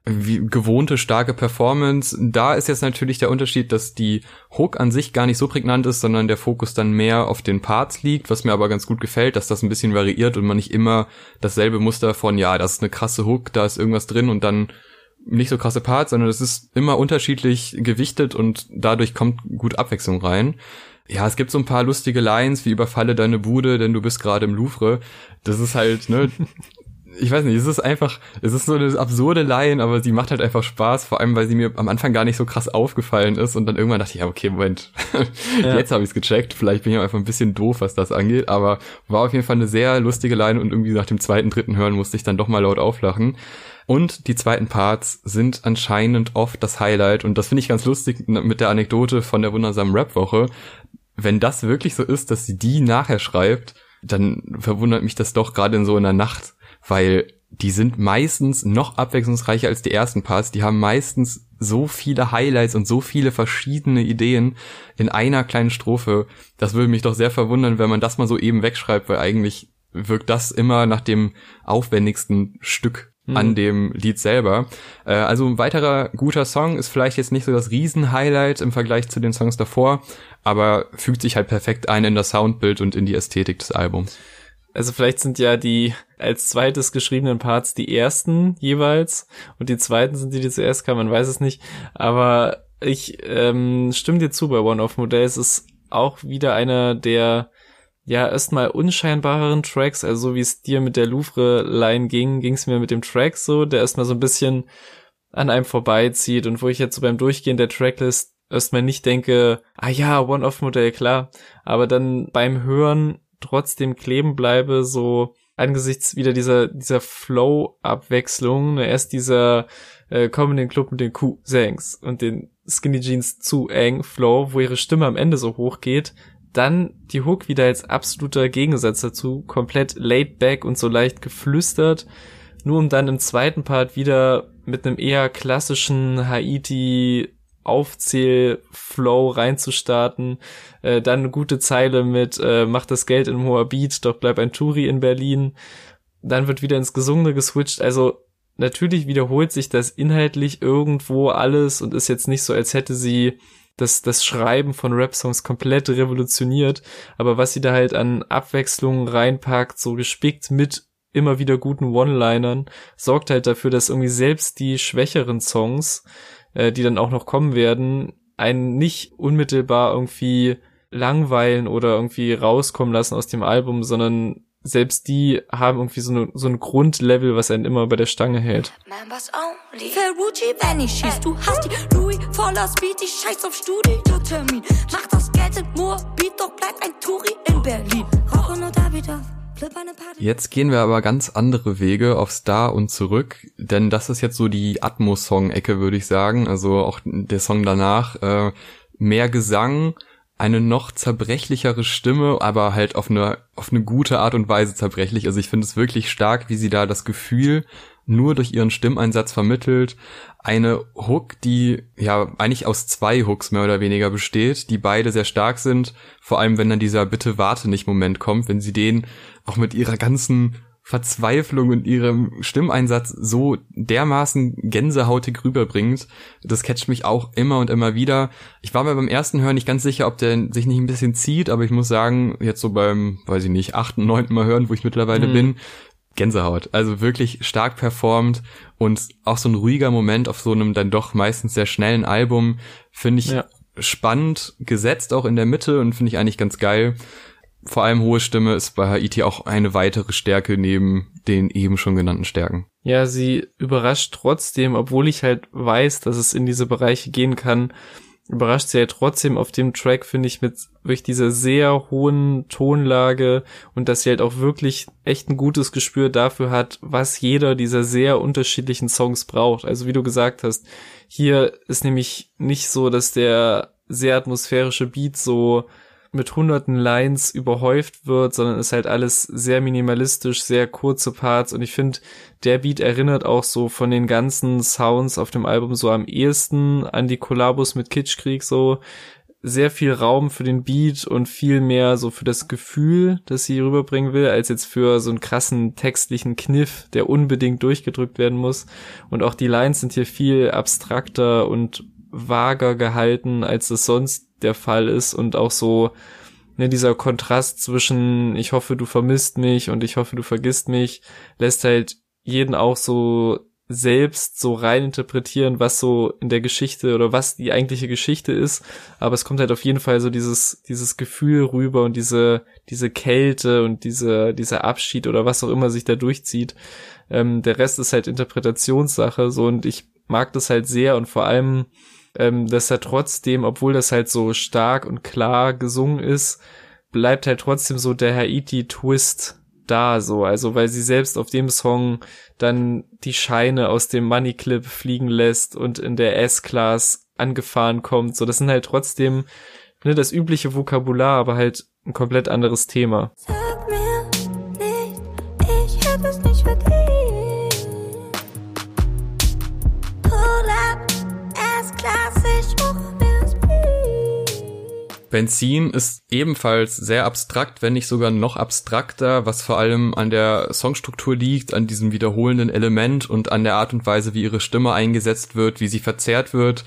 S1: Wie gewohnte starke Performance. Da ist jetzt natürlich der Unterschied, dass die Hook an sich gar nicht so prägnant ist, sondern der Fokus dann mehr auf den Parts liegt, was mir aber ganz gut gefällt, dass das ein bisschen variiert und man nicht immer dasselbe Muster von, ja, das ist eine krasse Hook, da ist irgendwas drin und dann nicht so krasse Parts, sondern es ist immer unterschiedlich gewichtet und dadurch kommt gut Abwechslung rein. Ja, es gibt so ein paar lustige Lines wie überfalle deine Bude, denn du bist gerade im Louvre. Das ist halt, ne, ich weiß nicht, es ist einfach, es ist so eine absurde Line, aber sie macht halt einfach Spaß, vor allem, weil sie mir am Anfang gar nicht so krass aufgefallen ist und dann irgendwann dachte ich, ja, okay, Moment,
S2: Ja.
S1: jetzt habe ich es gecheckt, vielleicht bin ich auch einfach ein bisschen doof, was das angeht, aber war auf jeden Fall eine sehr lustige Line und irgendwie nach dem zweiten, dritten Hören musste ich dann doch mal laut auflachen. Und die zweiten Parts sind anscheinend oft das Highlight und das finde ich ganz lustig mit der Anekdote von der wundersamen Rap-Woche. Wenn das wirklich so ist, dass sie die nachher schreibt, dann verwundert mich das doch gerade in so einer Nacht, weil die sind meistens noch abwechslungsreicher als die ersten Parts. Die haben meistens so viele Highlights und so viele verschiedene Ideen in einer kleinen Strophe. Das würde mich doch sehr verwundern, wenn man das mal so eben wegschreibt, weil eigentlich wirkt das immer nach dem aufwendigsten Stück an dem Lied selber. Äh, also ein weiterer guter Song ist vielleicht jetzt nicht so das Riesen-Highlight im Vergleich zu den Songs davor, aber fügt sich halt perfekt ein in das Soundbild und in die Ästhetik des Albums.
S2: Also vielleicht sind ja die als zweites geschriebenen Parts die ersten jeweils und die zweiten sind die, die zuerst kamen, man weiß es nicht. Aber ich ähm, stimme dir zu bei One Off Modell. Es ist auch wieder einer der ja erstmal unscheinbareren Tracks, also so wie es dir mit der Louvre-Line ging, ging es mir mit dem Track so, der erstmal so ein bisschen an einem vorbeizieht und wo ich jetzt so beim Durchgehen der Tracklist erstmal nicht denke, ah ja, One-Off-Modell, klar, aber dann beim Hören trotzdem kleben bleibe, so angesichts wieder dieser, dieser Flow-Abwechslung, ne, erst dieser äh, komm in den Club mit den Cousins und den Skinny Jeans zu eng Flow, wo ihre Stimme am Ende so hoch geht, dann die Hook wieder als absoluter Gegensatz dazu, komplett laid back und so leicht geflüstert, nur um dann im zweiten Part wieder mit einem eher klassischen Haiti Aufzähl-Flow reinzustarten, äh, dann eine gute Zeile mit äh, mach das Geld in Moabit, doch bleib ein Touri in Berlin. Dann wird wieder ins Gesungene geswitcht. Also natürlich wiederholt sich das inhaltlich irgendwo alles und ist jetzt nicht so, als hätte sie das, das Schreiben von Rap-Songs komplett revolutioniert. Aber was sie da halt an Abwechslung reinpackt, so gespickt mit immer wieder guten One-Linern, sorgt halt dafür, dass irgendwie selbst die schwächeren Songs äh, die dann auch noch kommen werden, einen nicht unmittelbar irgendwie langweilen oder irgendwie rauskommen lassen aus dem Album, sondern selbst die haben irgendwie so, eine, so ein Grundlevel, was einen immer bei der Stange hält.
S3: Members only. Ferrucci, wenn ich schieß, du hast die Louis voller Speed, ich scheiß auf Studiotermin. Mach das Geld in Moabit, doch bleib ein Touri in Berlin. Rauche nur da wieder.
S1: Jetzt gehen wir aber ganz andere Wege auf Star und zurück, denn das ist jetzt so die Atmos-Song-Ecke, würde ich sagen. Also auch der Song danach. Äh, mehr Gesang, eine noch zerbrechlichere Stimme, aber halt auf eine, auf eine gute Art und Weise zerbrechlich. Also ich finde es wirklich stark, wie sie da das Gefühl nur durch ihren Stimmeinsatz vermittelt. Eine Hook, die ja eigentlich aus zwei Hooks mehr oder weniger besteht, die beide sehr stark sind. Vor allem, wenn dann dieser Bitte warte nicht Moment kommt, wenn sie den auch mit ihrer ganzen Verzweiflung und ihrem Stimmeinsatz so dermaßen gänsehautig rüberbringt. Das catcht mich auch immer und immer wieder. Ich war mir beim ersten Hören nicht ganz sicher, ob der sich nicht ein bisschen zieht, aber ich muss sagen, jetzt so beim, weiß ich nicht, achten, neunten Mal hören, wo ich mittlerweile mhm. bin, Gänsehaut. Also wirklich stark performt und auch so ein ruhiger Moment auf so einem dann doch meistens sehr schnellen Album finde ich ja. spannend gesetzt auch in der Mitte und finde ich eigentlich ganz geil vor allem hohe Stimme ist bei Haiti auch eine weitere Stärke neben den eben schon genannten Stärken.
S2: Ja, sie überrascht trotzdem, obwohl ich halt weiß, dass es in diese Bereiche gehen kann, überrascht sie halt trotzdem auf dem Track, finde ich, mit wirklich dieser sehr hohen Tonlage und dass sie halt auch wirklich echt ein gutes Gespür dafür hat, was jeder dieser sehr unterschiedlichen Songs braucht. Also wie du gesagt hast, hier ist nämlich nicht so, dass der sehr atmosphärische Beat so mit hunderten Lines überhäuft wird, sondern ist halt alles sehr minimalistisch, sehr kurze Parts und ich finde, der Beat erinnert auch so von den ganzen Sounds auf dem Album so am ehesten an die Kollabos mit Kitschkrieg so sehr viel Raum für den Beat und viel mehr so für das Gefühl, das sie rüberbringen will, als jetzt für so einen krassen textlichen Kniff, der unbedingt durchgedrückt werden muss. Und auch die Lines sind hier viel abstrakter und vager gehalten, als es sonst der Fall ist und auch so ne, dieser Kontrast zwischen ich hoffe, du vermisst mich und ich hoffe, du vergisst mich, lässt halt jeden auch so selbst so rein interpretieren, was so in der Geschichte oder was die eigentliche Geschichte ist. Aber es kommt halt auf jeden Fall so dieses, dieses Gefühl rüber und diese, diese Kälte und diese, dieser Abschied oder was auch immer sich da durchzieht. Ähm, der Rest ist halt Interpretationssache, so und ich mag das halt sehr und vor allem, ähm, dass er trotzdem, obwohl das halt so stark und klar gesungen ist, bleibt halt trotzdem so der Haiti-Twist da, so, also weil sie selbst auf dem Song dann die Scheine aus dem Money Clip fliegen lässt und in der S-Class angefahren kommt, so, das sind halt trotzdem ne, das übliche Vokabular, aber halt ein komplett anderes Thema.
S1: Benzin ist ebenfalls sehr abstrakt, wenn nicht sogar noch abstrakter, was vor allem an der Songstruktur liegt, an diesem wiederholenden Element und an der Art und Weise, wie ihre Stimme eingesetzt wird, wie sie verzerrt wird.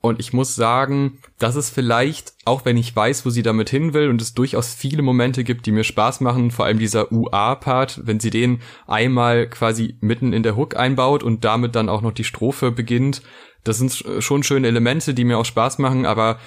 S1: Und ich muss sagen, dass es vielleicht, auch wenn ich weiß, wo sie damit hin will und es durchaus viele Momente gibt, die mir Spaß machen, vor allem dieser UA-Part, wenn sie den einmal quasi mitten in der Hook einbaut und damit dann auch noch die Strophe beginnt, das sind schon schöne Elemente, die mir auch Spaß machen, aber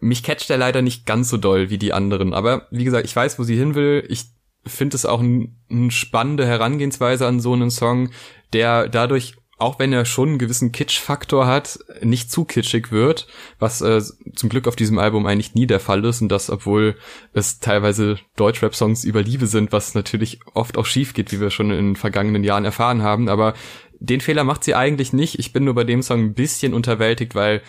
S1: mich catcht er leider nicht ganz so doll wie die anderen. Aber wie gesagt, ich weiß, wo sie hin will. Ich finde es auch eine ein spannende Herangehensweise an so einen Song, der dadurch auch wenn er schon einen gewissen Kitsch-Faktor hat, nicht zu kitschig wird, was äh, zum Glück auf diesem Album eigentlich nie der Fall ist und das, obwohl es teilweise Deutschrap-Songs über Liebe sind, was natürlich oft auch schief geht, wie wir schon in den vergangenen Jahren erfahren haben, aber den Fehler macht sie eigentlich nicht. Ich bin nur bei dem Song ein bisschen unterwältigt, weil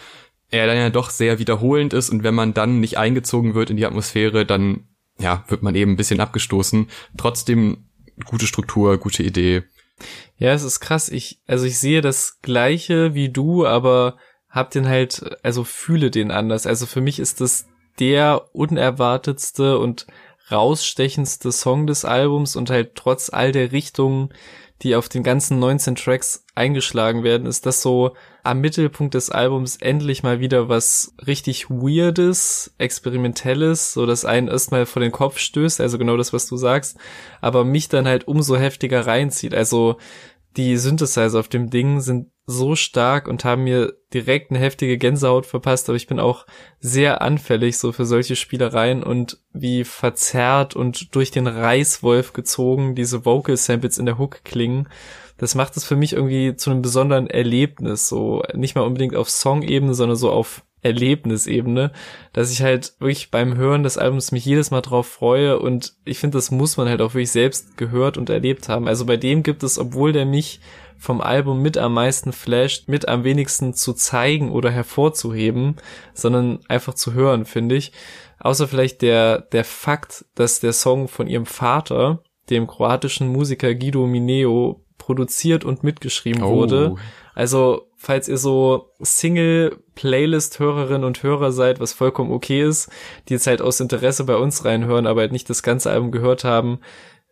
S1: er dann ja doch sehr wiederholend ist und wenn man dann nicht eingezogen wird in die Atmosphäre, dann ja, wird man eben ein bisschen abgestoßen. Trotzdem gute Struktur, gute Idee.
S2: Ja, es ist krass. Ich, also ich sehe das Gleiche wie du, aber hab den halt, also fühle den anders. Also für mich ist das der unerwartetste und rausstechendste Song des Albums und halt trotz all der Richtungen, die auf den ganzen 19 Tracks eingeschlagen werden, ist das so am Mittelpunkt des Albums endlich mal wieder was richtig Weirdes, Experimentelles, so dass einen erstmal vor den Kopf stößt, also genau das, was du sagst, aber mich dann halt umso heftiger reinzieht. Also die Synthesizer auf dem Ding sind so stark und haben mir direkt eine heftige Gänsehaut verpasst, aber ich bin auch sehr anfällig so für solche Spielereien und wie verzerrt und durch den Reißwolf gezogen diese Vocal Samples in der Hook klingen das macht es für mich irgendwie zu einem besonderen Erlebnis, so nicht mal unbedingt auf Song-Ebene, sondern so auf Erlebnisebene, dass ich halt wirklich beim Hören des Albums mich jedes Mal drauf freue und ich finde, das muss man halt auch wirklich selbst gehört und erlebt haben. Also bei dem gibt es, obwohl der mich vom Album mit am meisten flasht, mit am wenigsten zu zeigen oder hervorzuheben, sondern einfach zu hören, finde ich. Außer vielleicht der, der Fakt, dass der Song von ihrem Vater, dem kroatischen Musiker Guido Mineo, produziert und mitgeschrieben oh. wurde. Also, falls ihr so Single-Playlist-Hörerinnen und Hörer seid, was vollkommen okay ist, die jetzt halt aus Interesse bei uns reinhören, aber halt nicht das ganze Album gehört haben,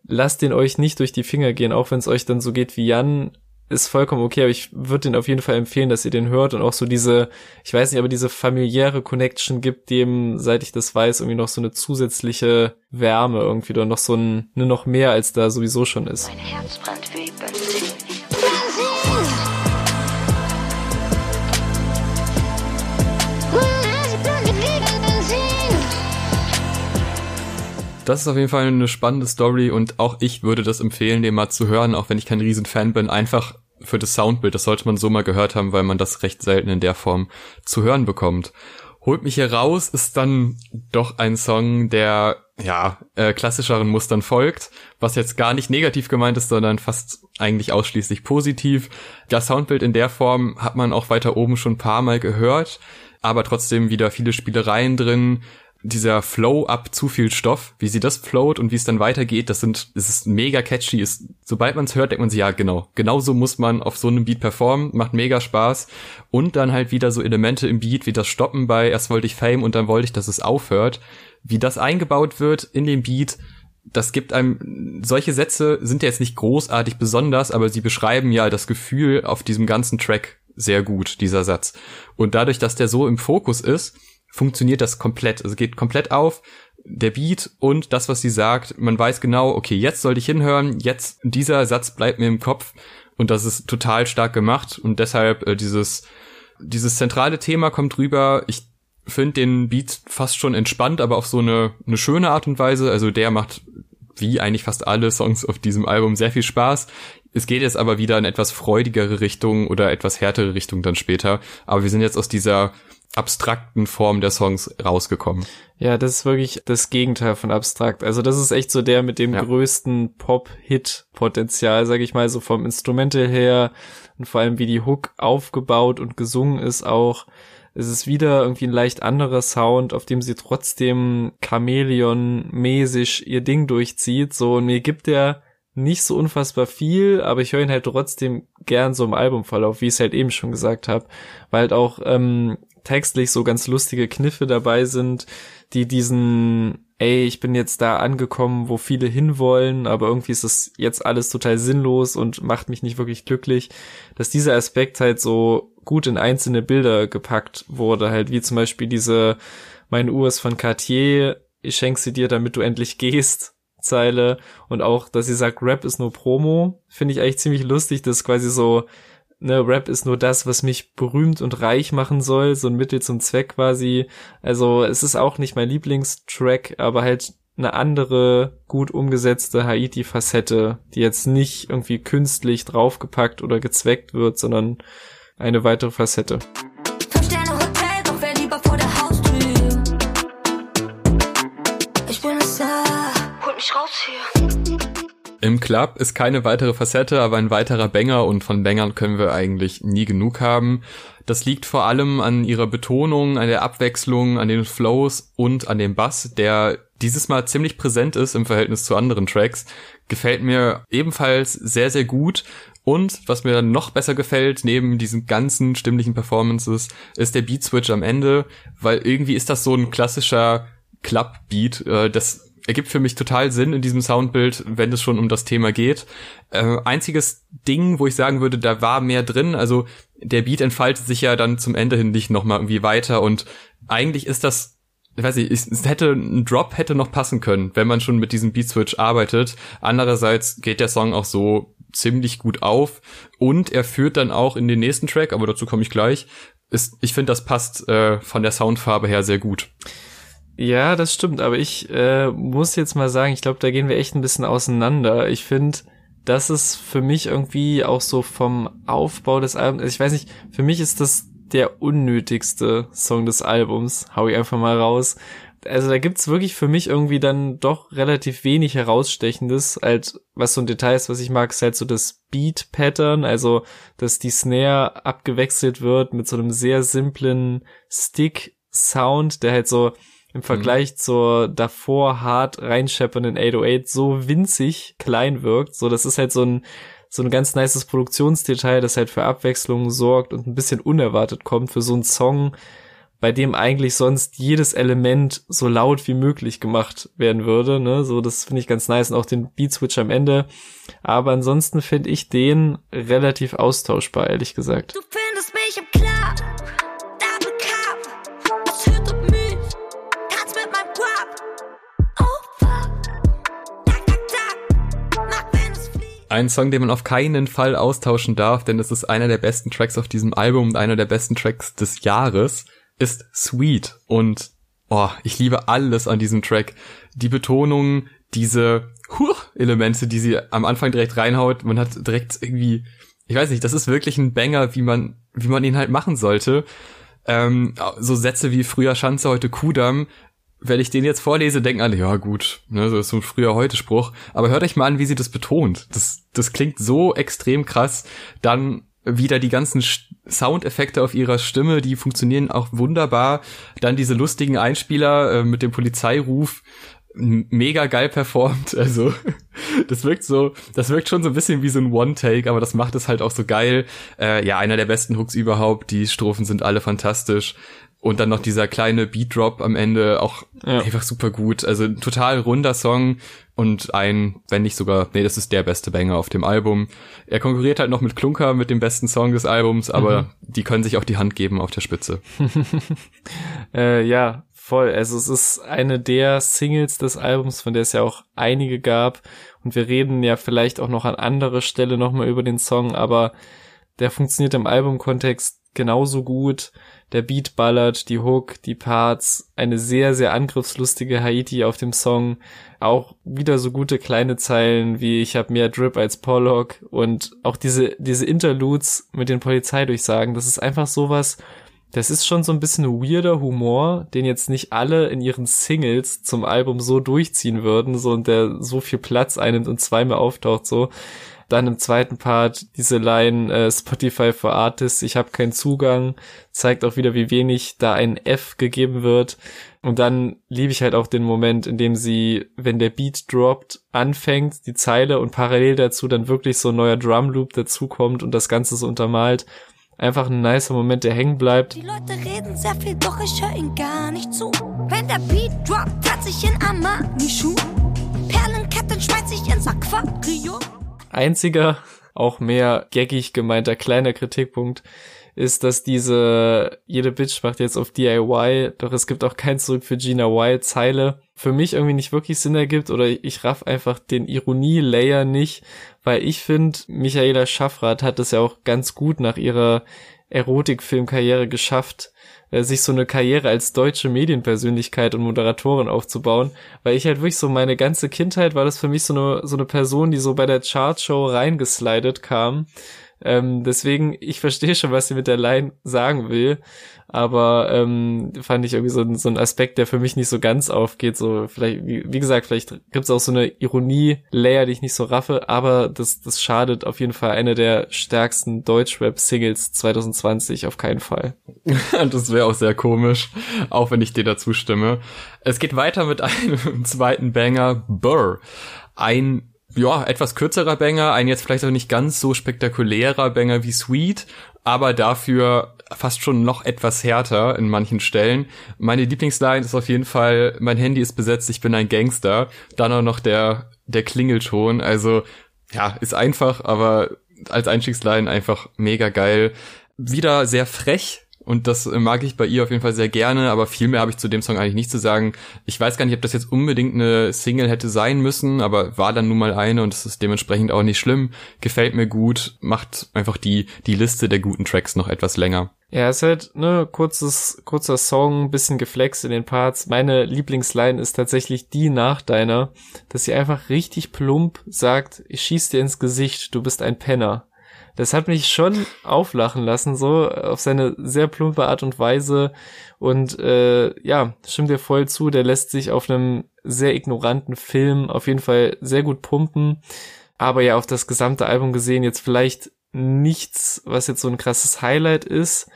S2: lasst den euch nicht durch die Finger gehen, auch wenn es euch dann so geht wie Jan ist vollkommen okay, aber ich würde den auf jeden Fall empfehlen, dass ihr den hört und auch so diese, ich weiß nicht, aber diese familiäre Connection gibt dem, seit ich das weiß, irgendwie noch so eine zusätzliche Wärme irgendwie oder noch so ein, ne, noch mehr als da sowieso schon ist. Mein Herz brennt wie
S1: Das ist auf jeden Fall eine spannende Story und auch ich würde das empfehlen, den mal zu hören, auch wenn ich kein Riesenfan bin, einfach für das Soundbild. Das sollte man so mal gehört haben, weil man das recht selten in der Form zu hören bekommt. Holt mich hier raus ist dann doch ein Song, der ja äh, klassischeren Mustern folgt, was jetzt gar nicht negativ gemeint ist, sondern fast eigentlich ausschließlich positiv. Das Soundbild in der Form hat man auch weiter oben schon ein paar Mal gehört, aber trotzdem wieder viele Spielereien drin, dieser Flow ab zu viel Stoff, wie sie das float und wie es dann weitergeht, das sind, es ist mega catchy. Ist, sobald man es hört, denkt man sich, ja, genau, genauso muss man auf so einem Beat performen, macht mega Spaß. Und dann halt wieder so Elemente im Beat, wie das Stoppen bei, erst wollte ich Fame und dann wollte ich, dass es aufhört. Wie das eingebaut wird in den Beat, das gibt einem, solche Sätze sind jetzt nicht großartig besonders, aber sie beschreiben ja das Gefühl auf diesem ganzen Track sehr gut, dieser Satz. Und dadurch, dass der so im Fokus ist, funktioniert das komplett. Also geht komplett auf. Der Beat und das, was sie sagt, man weiß genau, okay, jetzt sollte ich hinhören, jetzt dieser Satz bleibt mir im Kopf und das ist total stark gemacht und deshalb äh, dieses dieses zentrale Thema kommt rüber. Ich finde den Beat fast schon entspannt, aber auf so eine eine schöne Art und Weise. Also der macht wie eigentlich fast alle Songs auf diesem Album sehr viel Spaß. Es geht jetzt aber wieder in etwas freudigere Richtung oder etwas härtere Richtung dann später. Aber wir sind jetzt aus dieser abstrakten Form der Songs rausgekommen.
S2: Ja, das ist wirklich das Gegenteil von abstrakt. Also das ist echt so der mit dem ja. größten Pop-Hit-Potenzial, sag ich mal, so vom Instrumental her und vor allem wie die Hook aufgebaut und gesungen ist auch. Es ist wieder irgendwie ein leicht anderer Sound, auf dem sie trotzdem Chamäleon-mäßig ihr Ding durchzieht. So, und mir gibt der nicht so unfassbar viel, aber ich höre ihn halt trotzdem gern so im Albumverlauf, wie ich es halt eben schon gesagt habe, weil halt auch ähm, textlich so ganz lustige Kniffe dabei sind, die diesen, ey, ich bin jetzt da angekommen, wo viele hinwollen, aber irgendwie ist das jetzt alles total sinnlos und macht mich nicht wirklich glücklich, dass dieser Aspekt halt so gut in einzelne Bilder gepackt wurde, halt wie zum Beispiel diese, meine Uhr ist von Cartier, ich schenk sie dir, damit du endlich gehst. Zeile und auch, dass sie sagt, Rap ist nur Promo, finde ich eigentlich ziemlich lustig, dass quasi so ne, Rap ist nur das, was mich berühmt und reich machen soll, so ein Mittel zum Zweck quasi. Also es ist auch nicht mein Lieblingstrack, aber halt eine andere, gut umgesetzte Haiti-Facette, die jetzt nicht irgendwie künstlich draufgepackt oder gezweckt wird, sondern eine weitere Facette.
S1: Ich bin es holt mich raus hier. Im Club ist keine weitere Facette, aber ein weiterer Banger und von Bangern können wir eigentlich nie genug haben. Das liegt vor allem an ihrer Betonung, an der Abwechslung, an den Flows und an dem Bass, der dieses Mal ziemlich präsent ist im Verhältnis zu anderen Tracks. Gefällt mir ebenfalls sehr, sehr gut. Und was mir noch besser gefällt, neben diesen ganzen stimmlichen Performances, ist der Beat Switch am Ende, weil irgendwie ist das so ein klassischer Club-Beat, äh, das ergibt für mich total Sinn in diesem Soundbild, wenn es schon um das Thema geht. Äh, einziges Ding, wo ich sagen würde, da war mehr drin. Also der Beat entfaltet sich ja dann zum Ende hin nicht nochmal irgendwie weiter und eigentlich ist das, ich weiß nicht, es hätte, ein Drop hätte noch passen können, wenn man schon mit diesem Beat Switch arbeitet. Andererseits geht der Song auch so ziemlich gut auf und er führt dann auch in den nächsten Track, aber dazu komme ich gleich. Ist, ich finde, das passt äh, von der Soundfarbe her sehr gut.
S2: Ja, das stimmt, aber ich äh, muss jetzt mal sagen, ich glaube, da gehen wir echt ein bisschen auseinander. Ich finde, das ist für mich irgendwie auch so vom Aufbau des Albums, also ich weiß nicht, für mich ist das der unnötigste Song des Albums, hau ich einfach mal raus. Also da gibt's wirklich für mich irgendwie dann doch relativ wenig herausstechendes, halt was so ein Detail ist, was ich mag, ist halt so das Beat-Pattern, also dass die Snare abgewechselt wird mit so einem sehr simplen Stick-Sound, der halt so im Vergleich mhm. zur davor hart reinscheppernden 808 so winzig klein wirkt. So, das ist halt so ein, so ein ganz nices Produktionsdetail, das halt für Abwechslung sorgt und ein bisschen unerwartet kommt für so einen Song, bei dem eigentlich sonst jedes Element so laut wie möglich gemacht werden würde. Ne? So, das finde ich ganz nice und auch den Beat Switch am Ende. Aber ansonsten finde ich den relativ austauschbar, ehrlich gesagt.
S3: Du
S1: Ein Song, den man auf keinen Fall austauschen darf, denn es ist einer der besten Tracks auf diesem Album und einer der besten Tracks des Jahres, ist Sweet. Und oh, ich liebe alles an diesem Track. Die Betonung, diese Huh-Elemente, die sie am Anfang direkt reinhaut. Man hat direkt irgendwie, ich weiß nicht, das ist wirklich ein Banger, wie man, wie man ihn halt machen sollte. Ähm, so Sätze wie früher Schanze, heute Kudamm. Wenn ich den jetzt vorlese, denken alle, ja gut, ne, so ist so ein früher heute Spruch. Aber hört euch mal an, wie sie das betont. Das, das klingt so extrem krass. Dann wieder die ganzen Soundeffekte auf ihrer Stimme, die funktionieren auch wunderbar. Dann diese lustigen Einspieler äh, mit dem Polizeiruf, mega geil performt. Also das wirkt so, das wirkt schon so ein bisschen wie so ein One-Take, aber das macht es halt auch so geil. Äh, ja, einer der besten Hooks überhaupt. Die Strophen sind alle fantastisch. Und dann noch dieser kleine Beat-Drop am Ende, auch
S2: Ja.
S1: einfach super gut. Also ein total runder Song und ein, wenn nicht sogar, nee, das ist der beste Banger auf dem Album. Er konkurriert halt noch mit Klunker mit dem besten Song des Albums, aber die können sich auch die Hand geben auf der Spitze.
S2: Äh, ja, voll. Also es ist eine der Singles des Albums, von der es ja auch einige gab. Und wir reden ja vielleicht auch noch an anderer Stelle nochmal über den Song, aber der funktioniert im Albumkontext genauso gut. Der Beat ballert, die Hook, die Parts, eine sehr, sehr angriffslustige Haiti auf dem Song. Auch wieder so gute kleine Zeilen wie ich habe mehr Drip als Pollock und auch diese, diese Interludes mit den Polizeidurchsagen. Das ist einfach sowas, das ist schon so ein bisschen weirder Humor, den jetzt nicht alle in ihren Singles zum Album so durchziehen würden, so und der so viel Platz einnimmt und zweimal auftaucht so. Dann im zweiten Part diese Line äh, Spotify for Artists, ich habe keinen Zugang, zeigt auch wieder, wie wenig da ein F gegeben wird. Und dann liebe ich halt auch den Moment, in dem sie, wenn der Beat droppt, anfängt, die Zeile und parallel dazu dann wirklich so ein neuer Drumloop dazukommt und das Ganze so untermalt. Einfach ein nicer Moment, der hängen bleibt.
S3: Die Leute reden sehr viel, doch ich höre ihnen gar nicht zu. Wenn der Beat droppt, tanz ich in Armani-Schuh. Perlenketten schmeiß ich ins Aquarium.
S2: Einziger, auch mehr gaggig gemeinter kleiner Kritikpunkt ist, dass diese jede Bitch macht jetzt auf DIY, doch es gibt auch kein Zurück für Gina Y Zeile. Für mich irgendwie nicht wirklich Sinn ergibt oder ich raff einfach den Ironie-Layer nicht, weil ich finde, Michaela Schaffrath hat es ja auch ganz gut nach ihrer Erotikfilmkarriere geschafft, äh, sich so eine Karriere als deutsche Medienpersönlichkeit und Moderatorin aufzubauen, weil ich halt wirklich so meine ganze Kindheit war das für mich so eine so eine Person, die so bei der Chartshow reingeslidet kam. Ähm, deswegen, ich verstehe schon, was sie mit der Line sagen will, aber ähm, fand ich irgendwie so, so ein Aspekt, der für mich nicht so ganz aufgeht. So vielleicht, wie, wie gesagt, vielleicht gibt's auch so eine Ironie-Layer, die ich nicht so raffe, aber das, das schadet auf jeden Fall eine der stärksten Deutschrap-Singles 2020 auf keinen Fall.
S1: das wäre auch sehr komisch, auch wenn ich dir dazu stimme. Es geht weiter mit einem zweiten Banger, Burr. Ein ja, etwas kürzerer Banger, ein jetzt vielleicht auch nicht ganz so spektakulärer Banger wie Sweet, aber dafür fast schon noch etwas härter in manchen Stellen. Meine Lieblingsline ist auf jeden Fall, mein Handy ist besetzt, ich bin ein Gangster. Dann auch noch der, der Klingelton, also ja, ist einfach, aber als Einstiegsline einfach mega geil. Wieder sehr frech, und das mag ich bei ihr auf jeden Fall sehr gerne, aber viel mehr habe ich zu dem Song eigentlich nicht zu sagen. Ich weiß gar nicht, ob das jetzt unbedingt eine Single hätte sein müssen, aber war dann nun mal eine und es ist dementsprechend auch nicht schlimm. Gefällt mir gut, macht einfach die, die Liste der guten Tracks noch etwas länger.
S2: Ja, es ist halt, ne, kurzes, kurzer Song, bisschen geflext in den Parts. Meine Lieblingsline ist tatsächlich die nach deiner, dass sie einfach richtig plump sagt, ich schieß dir ins Gesicht, du bist ein Penner. Das hat mich schon auflachen lassen, so auf seine sehr plumpe Art und Weise. Und äh, ja, stimmt dir voll zu, der lässt sich auf einem sehr ignoranten Film auf jeden Fall sehr gut pumpen. Aber ja, auf das gesamte Album gesehen jetzt vielleicht nichts, was jetzt so ein krasses Highlight ist.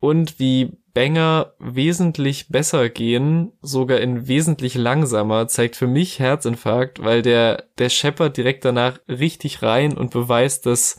S2: Und wie Banger wesentlich besser gehen, sogar in wesentlich langsamer, zeigt für mich Herzinfarkt, weil der, der scheppert direkt danach richtig rein und beweist, dass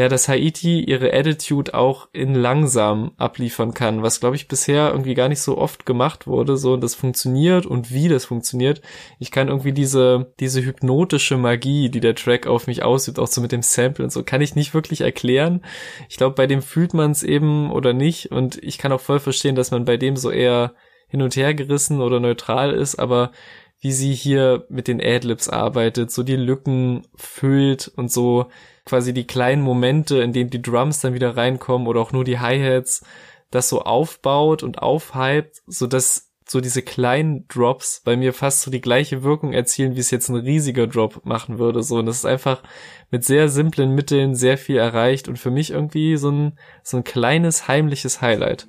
S2: ja, dass Haiti ihre Attitude auch in langsam abliefern kann, was glaube ich bisher irgendwie gar nicht so oft gemacht wurde, so und das funktioniert und wie das funktioniert. Ich kann irgendwie diese diese hypnotische Magie, die der Track auf mich ausübt, auch so mit dem Sample und so, kann ich nicht wirklich erklären. Ich glaube, bei dem fühlt man es eben oder nicht und ich kann auch voll verstehen, dass man bei dem so eher hin und her gerissen oder neutral ist, aber wie sie hier mit den Adlibs arbeitet, so die Lücken füllt und so quasi die kleinen Momente, in denen die Drums dann wieder reinkommen oder auch nur die Hi-Hats, das so aufbaut und aufhypt, so dass so diese kleinen Drops bei mir fast so die gleiche Wirkung erzielen, wie es jetzt ein riesiger Drop machen würde. So, und das ist einfach mit sehr simplen Mitteln sehr viel erreicht und für mich irgendwie so ein, so ein kleines heimliches Highlight.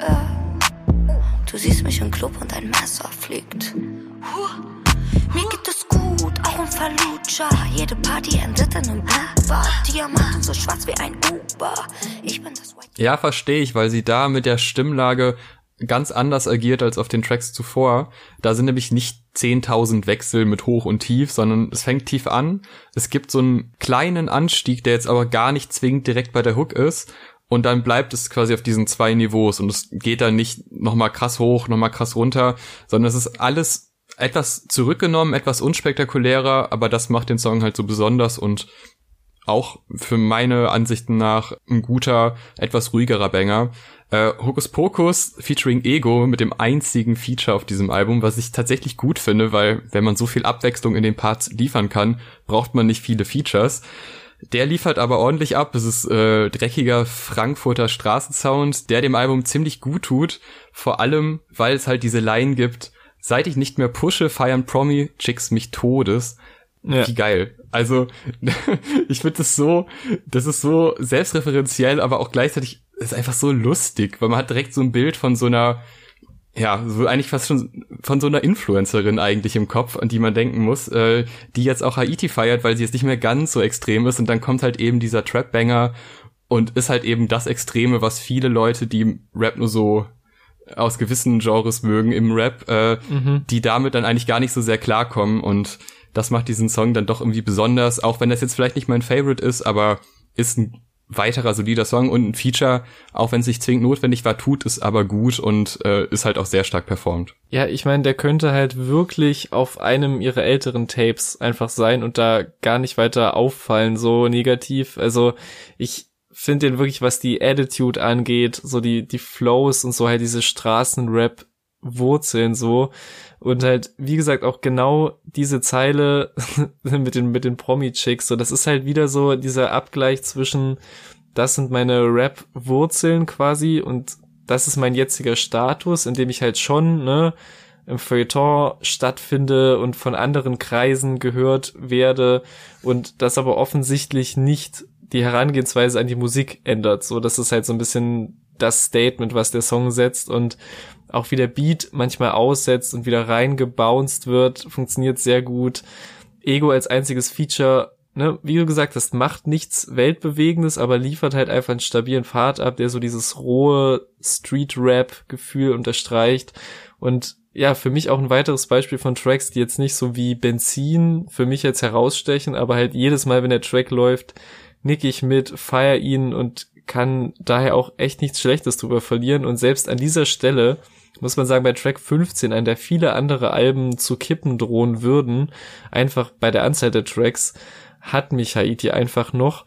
S3: Äh, du siehst mich im Club und ein Messer fliegt. Mir geht im Fallujah. Jede Party endet in einem Blutbad. Diamanten so schwarz wie ein Uber. Ich bin das White.
S1: Ja, verstehe ich, weil sie da mit der Stimmlage ganz anders agiert als auf den Tracks zuvor. Da sind nämlich nicht 10.000 Wechsel mit Hoch und Tief, sondern es fängt tief an. Es gibt so einen kleinen Anstieg, der jetzt aber gar nicht zwingend direkt bei der Hook ist. Und dann bleibt es quasi auf diesen zwei Niveaus und es geht dann nicht nochmal krass hoch, nochmal krass runter, sondern es ist alles etwas zurückgenommen, etwas unspektakulärer, aber das macht den Song halt so besonders und auch für meine Ansichten nach ein guter, etwas ruhigerer Banger. Äh, Hokus Pokus featuring Ego mit dem einzigen Feature auf diesem Album, was ich tatsächlich gut finde, weil wenn man so viel Abwechslung in den Parts liefern kann, braucht man nicht viele Features. Der liefert aber ordentlich ab. Es ist äh, dreckiger Frankfurter Straßensound, der dem Album ziemlich gut tut. Vor allem, weil es halt diese Line gibt, seit ich nicht mehr pushe, feiern Promi-Chicks mich todes. Ja. Wie geil. Also, ich finde das so, das ist so selbstreferenziell, aber auch gleichzeitig ist einfach so lustig, weil man hat direkt so ein Bild von so einer, ja, so eigentlich fast schon von so einer Influencerin eigentlich im Kopf, an die man denken muss, äh, die jetzt auch Haiti feiert, weil sie jetzt nicht mehr ganz so extrem ist und dann kommt halt eben dieser Trap-Banger und ist halt eben das Extreme, was viele Leute, die Rap nur so aus gewissen Genres mögen im Rap, äh, mhm. die damit dann eigentlich gar nicht so sehr klarkommen und das macht diesen Song dann doch irgendwie besonders, auch wenn das jetzt vielleicht nicht mein Favorite ist, aber ist ein weiterer solider Song und ein Feature, auch wenn es nicht zwingend notwendig war, tut es aber gut und äh, ist halt auch sehr stark performt.
S2: Ja, ich meine, der könnte halt wirklich auf einem ihrer älteren Tapes einfach sein und da gar nicht weiter auffallen, so negativ. Also ich finde den wirklich, was die Attitude angeht, so die, die Flows und so halt diese Straßenrap Wurzeln so. Und halt, wie gesagt, auch genau diese Zeile mit den, mit den Promi-Chicks, so, das ist halt wieder so dieser Abgleich zwischen, das sind meine Rap-Wurzeln quasi und das ist mein jetziger Status, in dem ich halt schon, ne, im Feuilleton stattfinde und von anderen Kreisen gehört werde und das aber offensichtlich nicht die Herangehensweise an die Musik ändert. So, das ist halt so ein bisschen das Statement, was der Song setzt und auch wie der Beat manchmal aussetzt und wieder reingebounced wird, funktioniert sehr gut. Ego als einziges Feature, ne, wie du gesagt hast, macht nichts Weltbewegendes, aber liefert halt einfach einen stabilen Pfad ab, der so dieses rohe Street-Rap-Gefühl unterstreicht und ja, für mich auch ein weiteres Beispiel von Tracks, die jetzt nicht so wie Benzin für mich jetzt herausstechen, aber halt jedes Mal, wenn der Track läuft, nick ich mit, feier ihn und kann daher auch echt nichts Schlechtes drüber verlieren. Und selbst an dieser Stelle muss man sagen, bei Track 15, an der viele andere Alben zu kippen drohen würden, einfach bei der Anzahl der Tracks, hat mich Haiti einfach noch,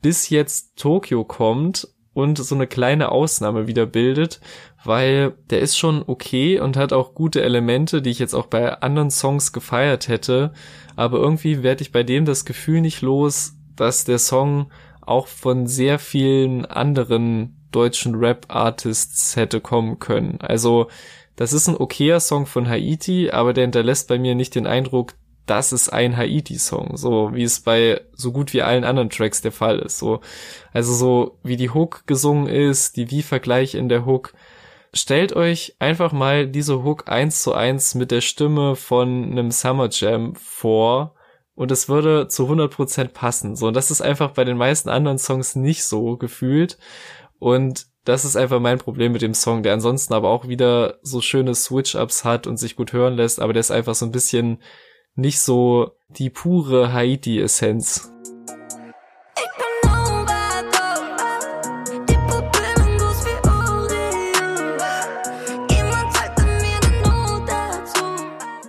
S2: bis jetzt Tokio kommt und so eine kleine Ausnahme wieder bildet, weil der ist schon okay und hat auch gute Elemente, die ich jetzt auch bei anderen Songs gefeiert hätte, aber irgendwie werde ich bei dem das Gefühl nicht los, dass der Song auch von sehr vielen anderen deutschen Rap-Artists hätte kommen können. Also, das ist ein okayer Song von Haiti, aber der hinterlässt bei mir nicht den Eindruck, das ist ein Haiti-Song, so wie es bei so gut wie allen anderen Tracks der Fall ist. So, also so wie die Hook gesungen ist, die Wie-Vergleich in der Hook. Stellt euch einfach mal diese Hook eins zu eins mit der Stimme von einem Summer Jam vor und es würde zu 100% passen. So, und das ist einfach bei den meisten anderen Songs nicht so gefühlt. Und das ist einfach mein Problem mit dem Song, der ansonsten aber auch wieder so schöne Switch-Ups hat und sich gut hören lässt, aber der ist einfach so ein bisschen nicht so die pure Haiti-Essenz.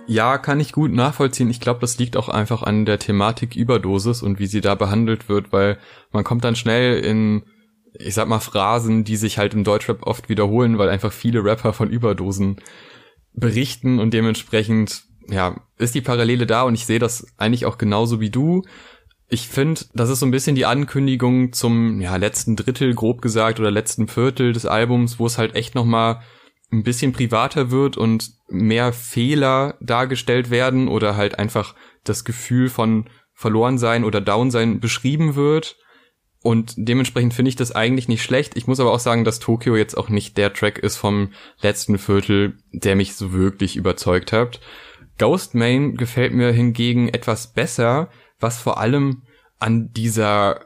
S1: Ja, kann ich gut nachvollziehen. Ich glaube, das liegt auch einfach an der Thematik Überdosis und wie sie da behandelt wird, weil man kommt dann schnell in, ich sag mal, Phrasen, die sich halt im Deutschrap oft wiederholen, weil einfach viele Rapper von Überdosen berichten und dementsprechend, ja, ist die Parallele da und ich sehe das eigentlich auch genauso wie du. Ich finde, das ist so ein bisschen die Ankündigung zum ja, letzten Drittel, grob gesagt, oder letzten Viertel des Albums, wo es halt echt nochmal ein bisschen privater wird und mehr Fehler dargestellt werden oder halt einfach das Gefühl von verloren sein oder down sein beschrieben wird. Und dementsprechend finde ich das eigentlich nicht schlecht. Ich muss aber auch sagen, dass Tokio jetzt auch nicht der Track ist vom letzten Viertel, der mich so wirklich überzeugt hat. Ghost Main gefällt mir hingegen etwas besser, was vor allem an dieser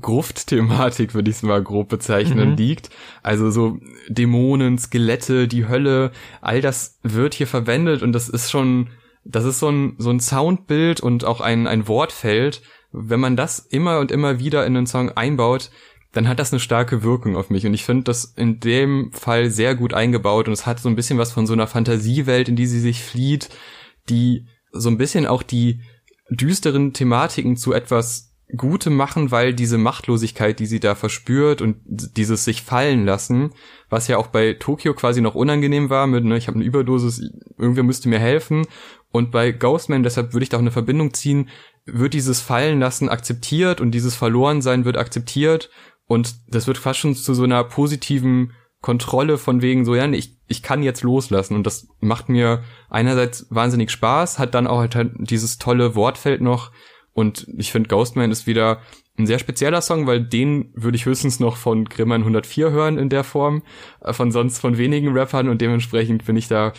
S1: Gruft-Thematik, würde ich es mal grob bezeichnen, mhm. liegt. Also so Dämonen, Skelette, die Hölle, all das wird hier verwendet und das ist schon, das ist so ein, so ein Soundbild und auch ein, ein Wortfeld. Wenn man das immer und immer wieder in einen Song einbaut, dann hat das eine starke Wirkung auf mich. Und ich finde das in dem Fall sehr gut eingebaut und es hat so ein bisschen was von so einer Fantasiewelt, in die sie sich flieht, die so ein bisschen auch die düsteren Thematiken zu etwas Gute machen, weil diese Machtlosigkeit, die sie da verspürt und dieses sich fallen lassen, was ja auch bei Tokio quasi noch unangenehm war, mit, ne, ich habe eine Überdosis, irgendwer müsste mir helfen. Und bei Ghostman, deshalb würde ich da auch eine Verbindung ziehen, wird dieses Fallen lassen akzeptiert und dieses Verlorensein wird akzeptiert und das wird fast schon zu so einer positiven Kontrolle von wegen so, ja, ich, ich kann jetzt loslassen und das macht mir einerseits wahnsinnig Spaß, hat dann auch halt, halt dieses tolle Wortfeld noch, und ich finde Ghostman ist wieder ein sehr spezieller Song, weil den würde ich höchstens noch von Grimman 104 hören in der Form, äh, von sonst von wenigen Rappern und dementsprechend bin ich da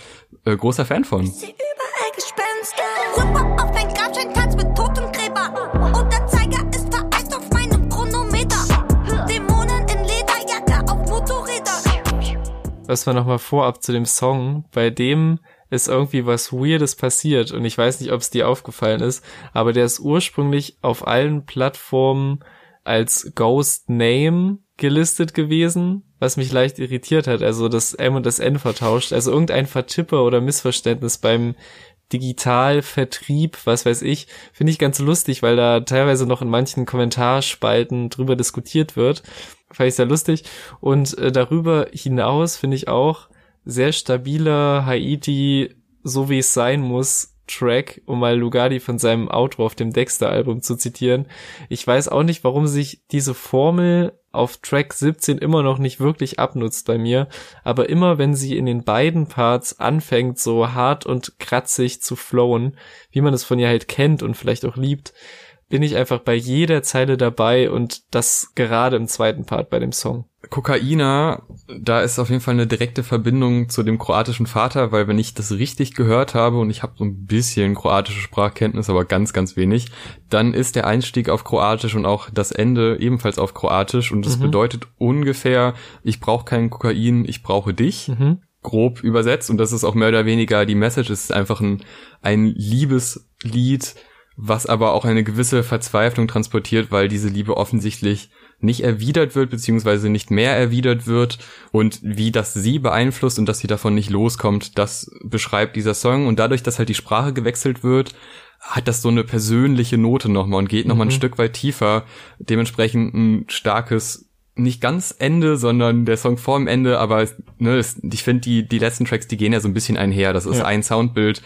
S1: äh, großer Fan von. Ich seh überall Gespenster. Super auf dein Grabstein, tanz mit Totengräber. Und der Zeiger ist vereist auf meinem Chronometer.
S2: Dämonen in Lederjacke auf Motorräder. Was war nochmal vorab zu dem Song, bei dem ist irgendwie was Weirdes passiert und ich weiß nicht, ob es dir aufgefallen ist, aber der ist ursprünglich auf allen Plattformen als Ghost Name gelistet gewesen, was mich leicht irritiert hat. Also das M und das N vertauscht. Also irgendein Vertipper oder Missverständnis beim Digitalvertrieb, was weiß ich, finde ich ganz lustig, weil da teilweise noch in manchen Kommentarspalten drüber diskutiert wird. Fand ich sehr lustig. Und äh, darüber hinaus finde ich auch, sehr stabiler Haiti, so wie es sein muss, Track, um mal Lugardi von seinem Outro auf dem Dexter-Album zu zitieren. Ich weiß auch nicht, warum sich diese Formel auf Track 17 immer noch nicht wirklich abnutzt bei mir, aber immer wenn sie in den beiden Parts anfängt, so hart und kratzig zu flowen, wie man es von ihr halt kennt und vielleicht auch liebt, bin ich einfach bei jeder Zeile dabei und das gerade im zweiten Part bei dem Song.
S1: Kokaina, da ist auf jeden Fall eine direkte Verbindung zu dem kroatischen Vater, weil wenn ich das richtig gehört habe und ich habe so ein bisschen kroatische Sprachkenntnis, aber ganz, ganz wenig, dann ist der Einstieg auf Kroatisch und auch das Ende ebenfalls auf Kroatisch und das mhm. bedeutet ungefähr, ich brauche kein Kokain, ich brauche dich. Mhm. grob übersetzt und das ist auch mehr oder weniger die Message, es ist einfach ein, ein Liebeslied, was aber auch eine gewisse Verzweiflung transportiert, weil diese Liebe offensichtlich nicht erwidert wird, beziehungsweise nicht mehr erwidert wird und wie das sie beeinflusst und dass sie davon nicht loskommt, das beschreibt dieser Song und dadurch, dass halt die Sprache gewechselt wird, hat das so eine persönliche Note nochmal und geht nochmal mhm. ein Stück weit tiefer, dementsprechend ein starkes nicht ganz Ende, sondern der Song vor dem Ende, aber ne, ich finde die die letzten Tracks, die gehen ja so ein bisschen einher. Das ist ja. ein Soundbild.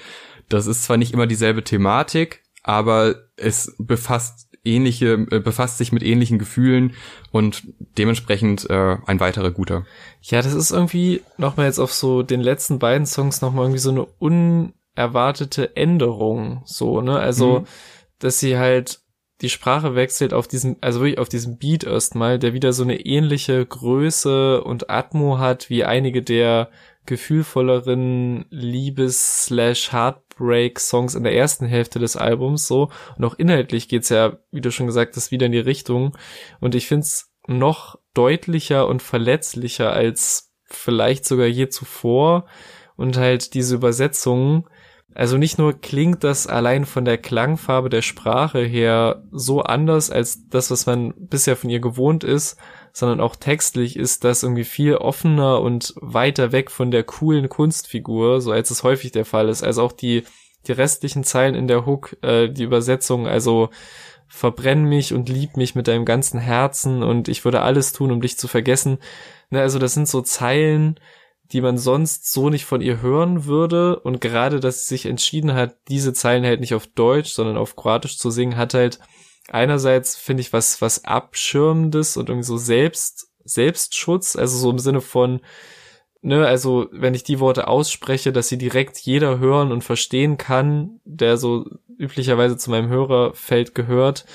S1: Das ist zwar nicht immer dieselbe Thematik, aber es befasst ähnliche, äh, befasst sich mit ähnlichen Gefühlen und dementsprechend äh, ein weiterer guter.
S2: Ja, das ist irgendwie nochmal jetzt auf so den letzten beiden Songs nochmal irgendwie so eine unerwartete Änderung, so, ne? Also, mhm. dass sie halt die Sprache wechselt auf diesem, also wirklich auf diesem Beat erstmal, der wieder so eine ähnliche Größe und Atmo hat wie einige der gefühlvolleren Liebes slash Heartbreak-Songs in der ersten Hälfte des Albums so. Und auch inhaltlich geht's ja, wie du schon gesagt hast, wieder in die Richtung. Und ich find's noch deutlicher und verletzlicher als vielleicht sogar je zuvor. Und halt diese Übersetzungen, also nicht nur klingt das allein von der Klangfarbe der Sprache her so anders als das, was man bisher von ihr gewohnt ist, sondern auch textlich ist das irgendwie viel offener und weiter weg von der coolen Kunstfigur, so als es häufig der Fall ist. Also auch die die restlichen Zeilen in der Hook, äh, die Übersetzung, also verbrenn mich und lieb mich mit deinem ganzen Herzen und ich würde alles tun, um dich zu vergessen. Ne, also das sind so Zeilen, die man sonst so nicht von ihr hören würde. Und gerade, dass sie sich entschieden hat, diese Zeilen halt nicht auf Deutsch, sondern auf Kroatisch zu singen, hat halt einerseits, finde ich, was, was Abschirmendes und irgendwie so Selbst, Selbstschutz, also so im Sinne von, ne, also wenn ich die Worte ausspreche, dass sie direkt jeder hören und verstehen kann, der so üblicherweise zu meinem Hörerfeld gehört,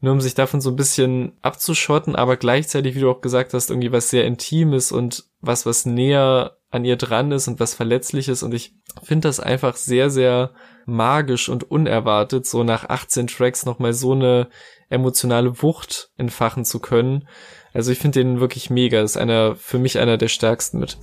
S2: nur um sich davon so ein bisschen abzuschotten, aber gleichzeitig, wie du auch gesagt hast, irgendwie was sehr Intimes und was, was näher an ihr dran ist und was Verletzliches und ich finde das einfach sehr, sehr magisch und unerwartet, so nach 18 Tracks nochmal so eine emotionale Wucht entfachen zu können. Also ich finde den wirklich mega. Ist einer, für mich einer der stärksten mit.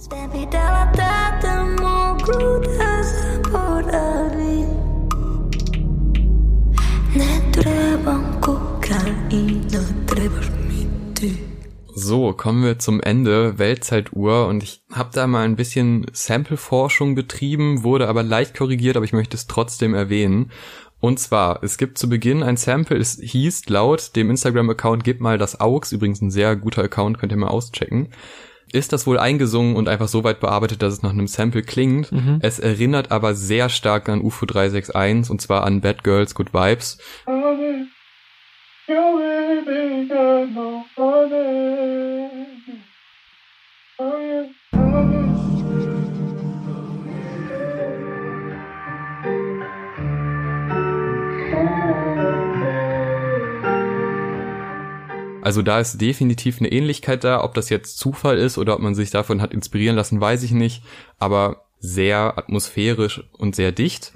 S1: So, kommen wir zum Ende Weltzeituhr und ich habe da mal ein bisschen Sample-Forschung betrieben, wurde aber leicht korrigiert, aber ich möchte es trotzdem erwähnen. Und zwar, es gibt zu Beginn ein Sample, es hieß laut dem Instagram-Account Gib mal das Aux, übrigens ein sehr guter Account, könnt ihr mal auschecken. Ist das wohl eingesungen und einfach so weit bearbeitet, dass es nach einem Sample klingt. Mhm. Es erinnert aber sehr stark an UFO 361 und zwar an Bad Girls Good Vibes. Also da ist definitiv eine Ähnlichkeit da. Ob das jetzt Zufall ist oder ob man sich davon hat inspirieren lassen, weiß ich nicht. Aber sehr atmosphärisch und sehr dicht.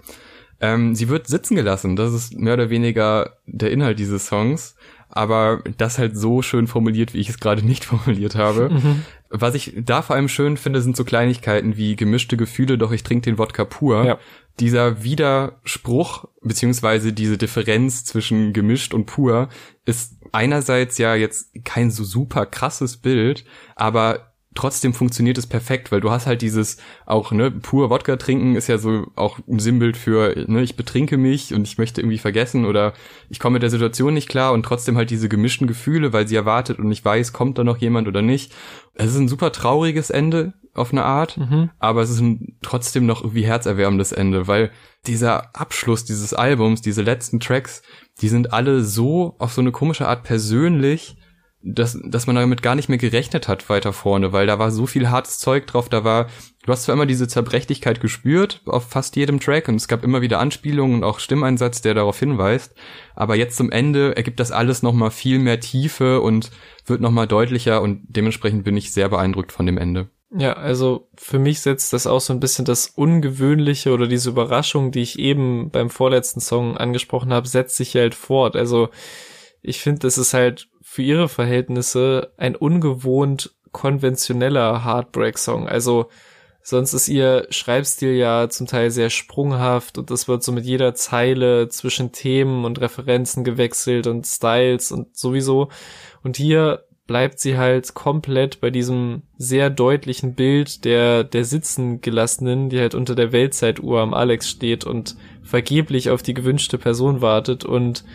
S1: Ähm, sie wird sitzen gelassen. Das ist mehr oder weniger der Inhalt dieses Songs. Aber das halt so schön formuliert, wie ich es gerade nicht formuliert habe. Mhm. Was ich da vor allem schön finde, sind so Kleinigkeiten wie gemischte Gefühle, doch ich trinke den Wodka pur. Ja. Dieser Widerspruch, beziehungsweise diese Differenz zwischen gemischt und pur, ist einerseits ja jetzt kein so super krasses Bild, aber trotzdem funktioniert es perfekt, weil du hast halt dieses auch ne pur Wodka trinken ist ja so auch ein Sinnbild für ne ich betrinke mich und ich möchte irgendwie vergessen oder ich komme mit der Situation nicht klar und trotzdem halt diese gemischten Gefühle, weil sie erwartet und ich weiß, kommt da noch jemand oder nicht. Es ist ein super trauriges Ende auf eine Art, mhm. aber es ist ein trotzdem noch irgendwie herzerwärmendes Ende, weil dieser Abschluss dieses Albums, diese letzten Tracks, die sind alle so auf so eine komische Art persönlich dass, dass man damit gar nicht mehr gerechnet hat weiter vorne, weil da war so viel hartes Zeug drauf, da war, du hast zwar immer diese Zerbrechlichkeit gespürt auf fast jedem Track und es gab immer wieder Anspielungen und auch Stimmeinsatz, der darauf hinweist, aber jetzt zum Ende ergibt das alles nochmal viel mehr Tiefe und wird nochmal deutlicher und dementsprechend bin ich sehr beeindruckt von dem Ende.
S2: Ja, also für mich setzt das auch so ein bisschen das Ungewöhnliche oder diese Überraschung, die ich eben beim vorletzten Song angesprochen habe, setzt sich halt fort. Also ich finde, das ist halt für ihre Verhältnisse ein ungewohnt konventioneller Heartbreak-Song. Also sonst ist ihr Schreibstil ja zum Teil sehr sprunghaft und das wird so mit jeder Zeile zwischen Themen und Referenzen gewechselt und Styles und sowieso. Und hier bleibt sie halt komplett bei diesem sehr deutlichen Bild der, der sitzen gelassenen, die halt unter der Weltzeituhr am Alex steht und vergeblich auf die gewünschte Person wartet und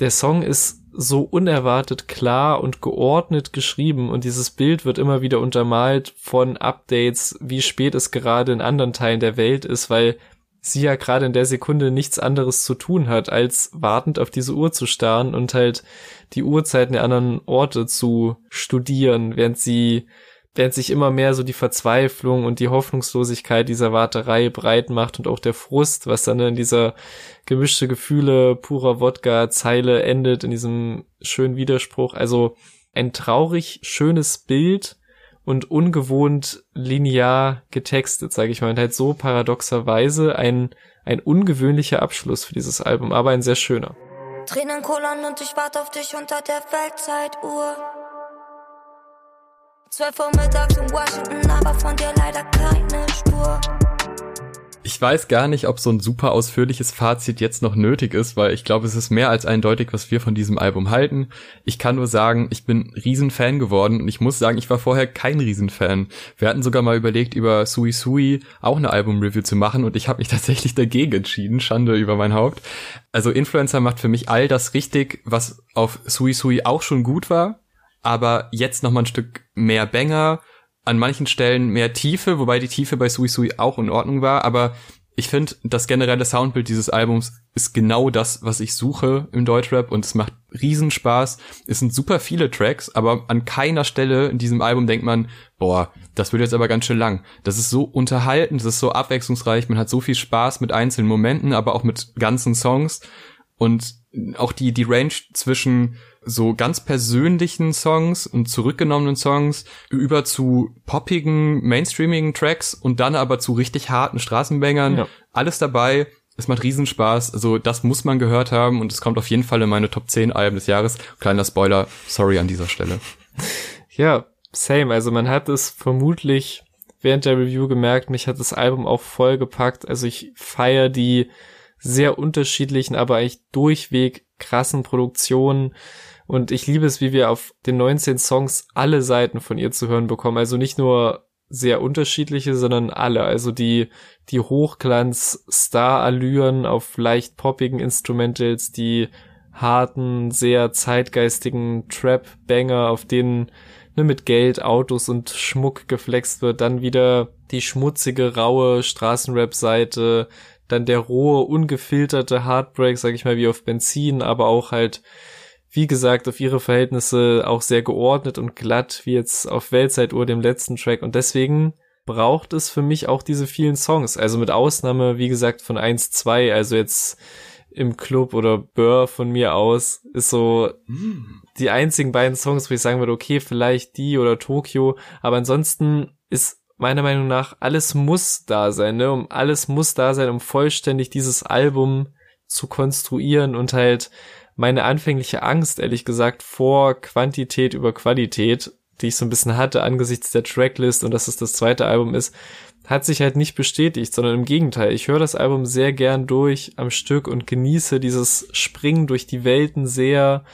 S2: der Song ist so unerwartet klar und geordnet geschrieben und dieses Bild wird immer wieder untermalt von Updates, wie spät es gerade in anderen Teilen der Welt ist, weil sie ja gerade in der Sekunde nichts anderes zu tun hat, als wartend auf diese Uhr zu starren und halt die Uhrzeiten der anderen Orte zu studieren, während sie während sich immer mehr so die Verzweiflung und die Hoffnungslosigkeit dieser Warterei breit macht und auch der Frust, was dann in dieser gemischte Gefühle purer Wodka Zeile endet in diesem schönen Widerspruch. Also ein traurig schönes Bild und ungewohnt linear getextet, sage ich mal, und halt so paradoxerweise ein ein ungewöhnlicher Abschluss für dieses Album, aber ein sehr schöner.
S3: Tränen kullern und ich warte auf dich unter der Weltzeituhr. 12 Uhr mittags in Washington, aber von dir leider keine Spur.
S1: Ich weiß gar nicht, ob so ein super ausführliches Fazit jetzt noch nötig ist, weil ich glaube, es ist mehr als eindeutig, was wir von diesem Album halten. Ich kann nur sagen, ich bin Riesenfan geworden und ich muss sagen, ich war vorher kein Riesenfan. Wir hatten sogar mal überlegt, über Sui Sui auch eine Album-Review zu machen und ich habe mich tatsächlich dagegen entschieden. Schande über mein Haupt. Also Influencer macht für mich all das richtig, was auf Sui Sui auch schon gut war, aber jetzt noch mal ein Stück mehr Banger, an manchen Stellen mehr Tiefe, wobei die Tiefe bei Sui Sui auch in Ordnung war, aber ich finde, das generelle Soundbild dieses Albums ist genau das, was ich suche im Deutschrap und es macht Riesenspaß. Es sind super viele Tracks, aber an keiner Stelle in diesem Album denkt man, boah, das wird jetzt aber ganz schön lang. Das ist so unterhaltend, das ist so abwechslungsreich, man hat so viel Spaß mit einzelnen Momenten, aber auch mit ganzen Songs und auch die, die Range zwischen so ganz persönlichen Songs und zurückgenommenen Songs über zu poppigen, mainstreamigen Tracks und dann aber zu richtig harten Straßenbängern. Ja. Alles dabei. Es macht Riesenspaß. Also das muss man gehört haben und es kommt auf jeden Fall in meine Top 10 Alben des Jahres. Kleiner Spoiler, sorry an dieser Stelle.
S2: Ja, same. Also man hat es vermutlich während der Review gemerkt, mich hat das Album auch vollgepackt. Also ich feiere die sehr unterschiedlichen, aber eigentlich durchweg krassen Produktionen. Und ich liebe es, wie wir auf den 19 Songs alle Seiten von ihr zu hören bekommen. Also nicht nur sehr unterschiedliche, sondern alle. Also die, die Hochglanz-Star-Allüren auf leicht poppigen Instrumentals, die harten, sehr zeitgeistigen Trap-Banger, auf denen ne, mit Geld, Autos und Schmuck geflext wird. Dann wieder die schmutzige, raue Straßenrap-Seite, dann der rohe, ungefilterte Heartbreak, sag ich mal, wie auf Benzin, aber auch halt, wie gesagt, auf ihre Verhältnisse auch sehr geordnet und glatt, wie jetzt auf Weltzeituhr, dem letzten Track. Und deswegen braucht es für mich auch diese vielen Songs. Also mit Ausnahme, wie gesagt, von 1, 2, also jetzt im Club oder Burr von mir aus, ist so hm. die einzigen beiden Songs, wo ich sagen würde, okay, vielleicht die oder Tokio, aber ansonsten ist meiner Meinung nach, alles muss da sein, ne? Um alles muss da sein, um vollständig dieses Album zu konstruieren und halt meine anfängliche Angst, ehrlich gesagt, vor Quantität über Qualität, die ich so ein bisschen hatte angesichts der Tracklist und dass es das zweite Album ist, hat sich halt nicht bestätigt, sondern im Gegenteil. Ich höre das Album sehr gern durch am Stück und genieße dieses Springen durch die Welten sehr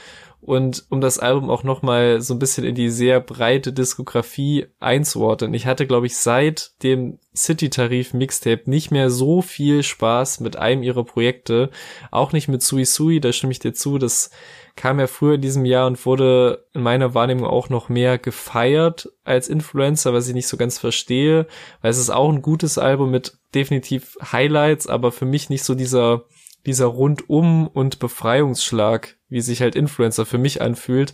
S2: und um das Album auch nochmal so ein bisschen in die sehr breite Diskografie einzuordnen. Ich hatte, glaube ich, seit dem City-Tarif Mixtape nicht mehr so viel Spaß mit einem ihrer Projekte. Auch nicht mit Sui Sui, da stimme ich dir zu. Das kam ja früher in diesem Jahr und wurde in meiner Wahrnehmung auch noch mehr gefeiert als Influencer, was ich nicht so ganz verstehe, weil es ist auch ein gutes Album mit definitiv Highlights, aber für mich nicht so dieser dieser Rundum- und Befreiungsschlag, wie sich halt Influencer für mich anfühlt.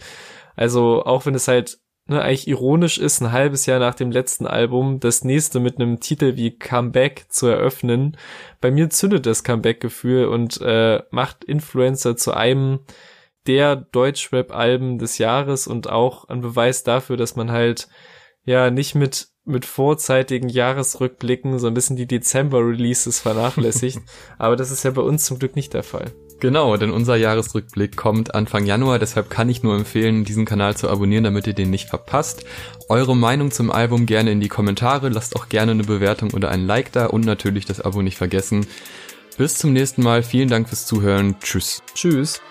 S2: Also auch wenn es halt ne, eigentlich ironisch ist, ein halbes Jahr nach dem letzten Album das nächste mit einem Titel wie Comeback zu eröffnen. Bei mir zündet das Comeback-Gefühl und äh, macht Influencer zu einem der Deutschrap-Alben des Jahres und auch ein Beweis dafür, dass man halt ja nicht mit mit vorzeitigen Jahresrückblicken so ein bisschen die Dezember-Releases vernachlässigt. Aber das ist ja bei uns zum Glück nicht der Fall.
S1: Genau, denn unser Jahresrückblick kommt Anfang Januar, deshalb kann ich nur empfehlen, diesen Kanal zu abonnieren, damit ihr den nicht verpasst. Eure Meinung zum Album gerne in die Kommentare, lasst auch gerne eine Bewertung oder ein Like da und natürlich das Abo nicht vergessen. Bis zum nächsten Mal, vielen Dank fürs Zuhören, tschüss.
S2: Tschüss.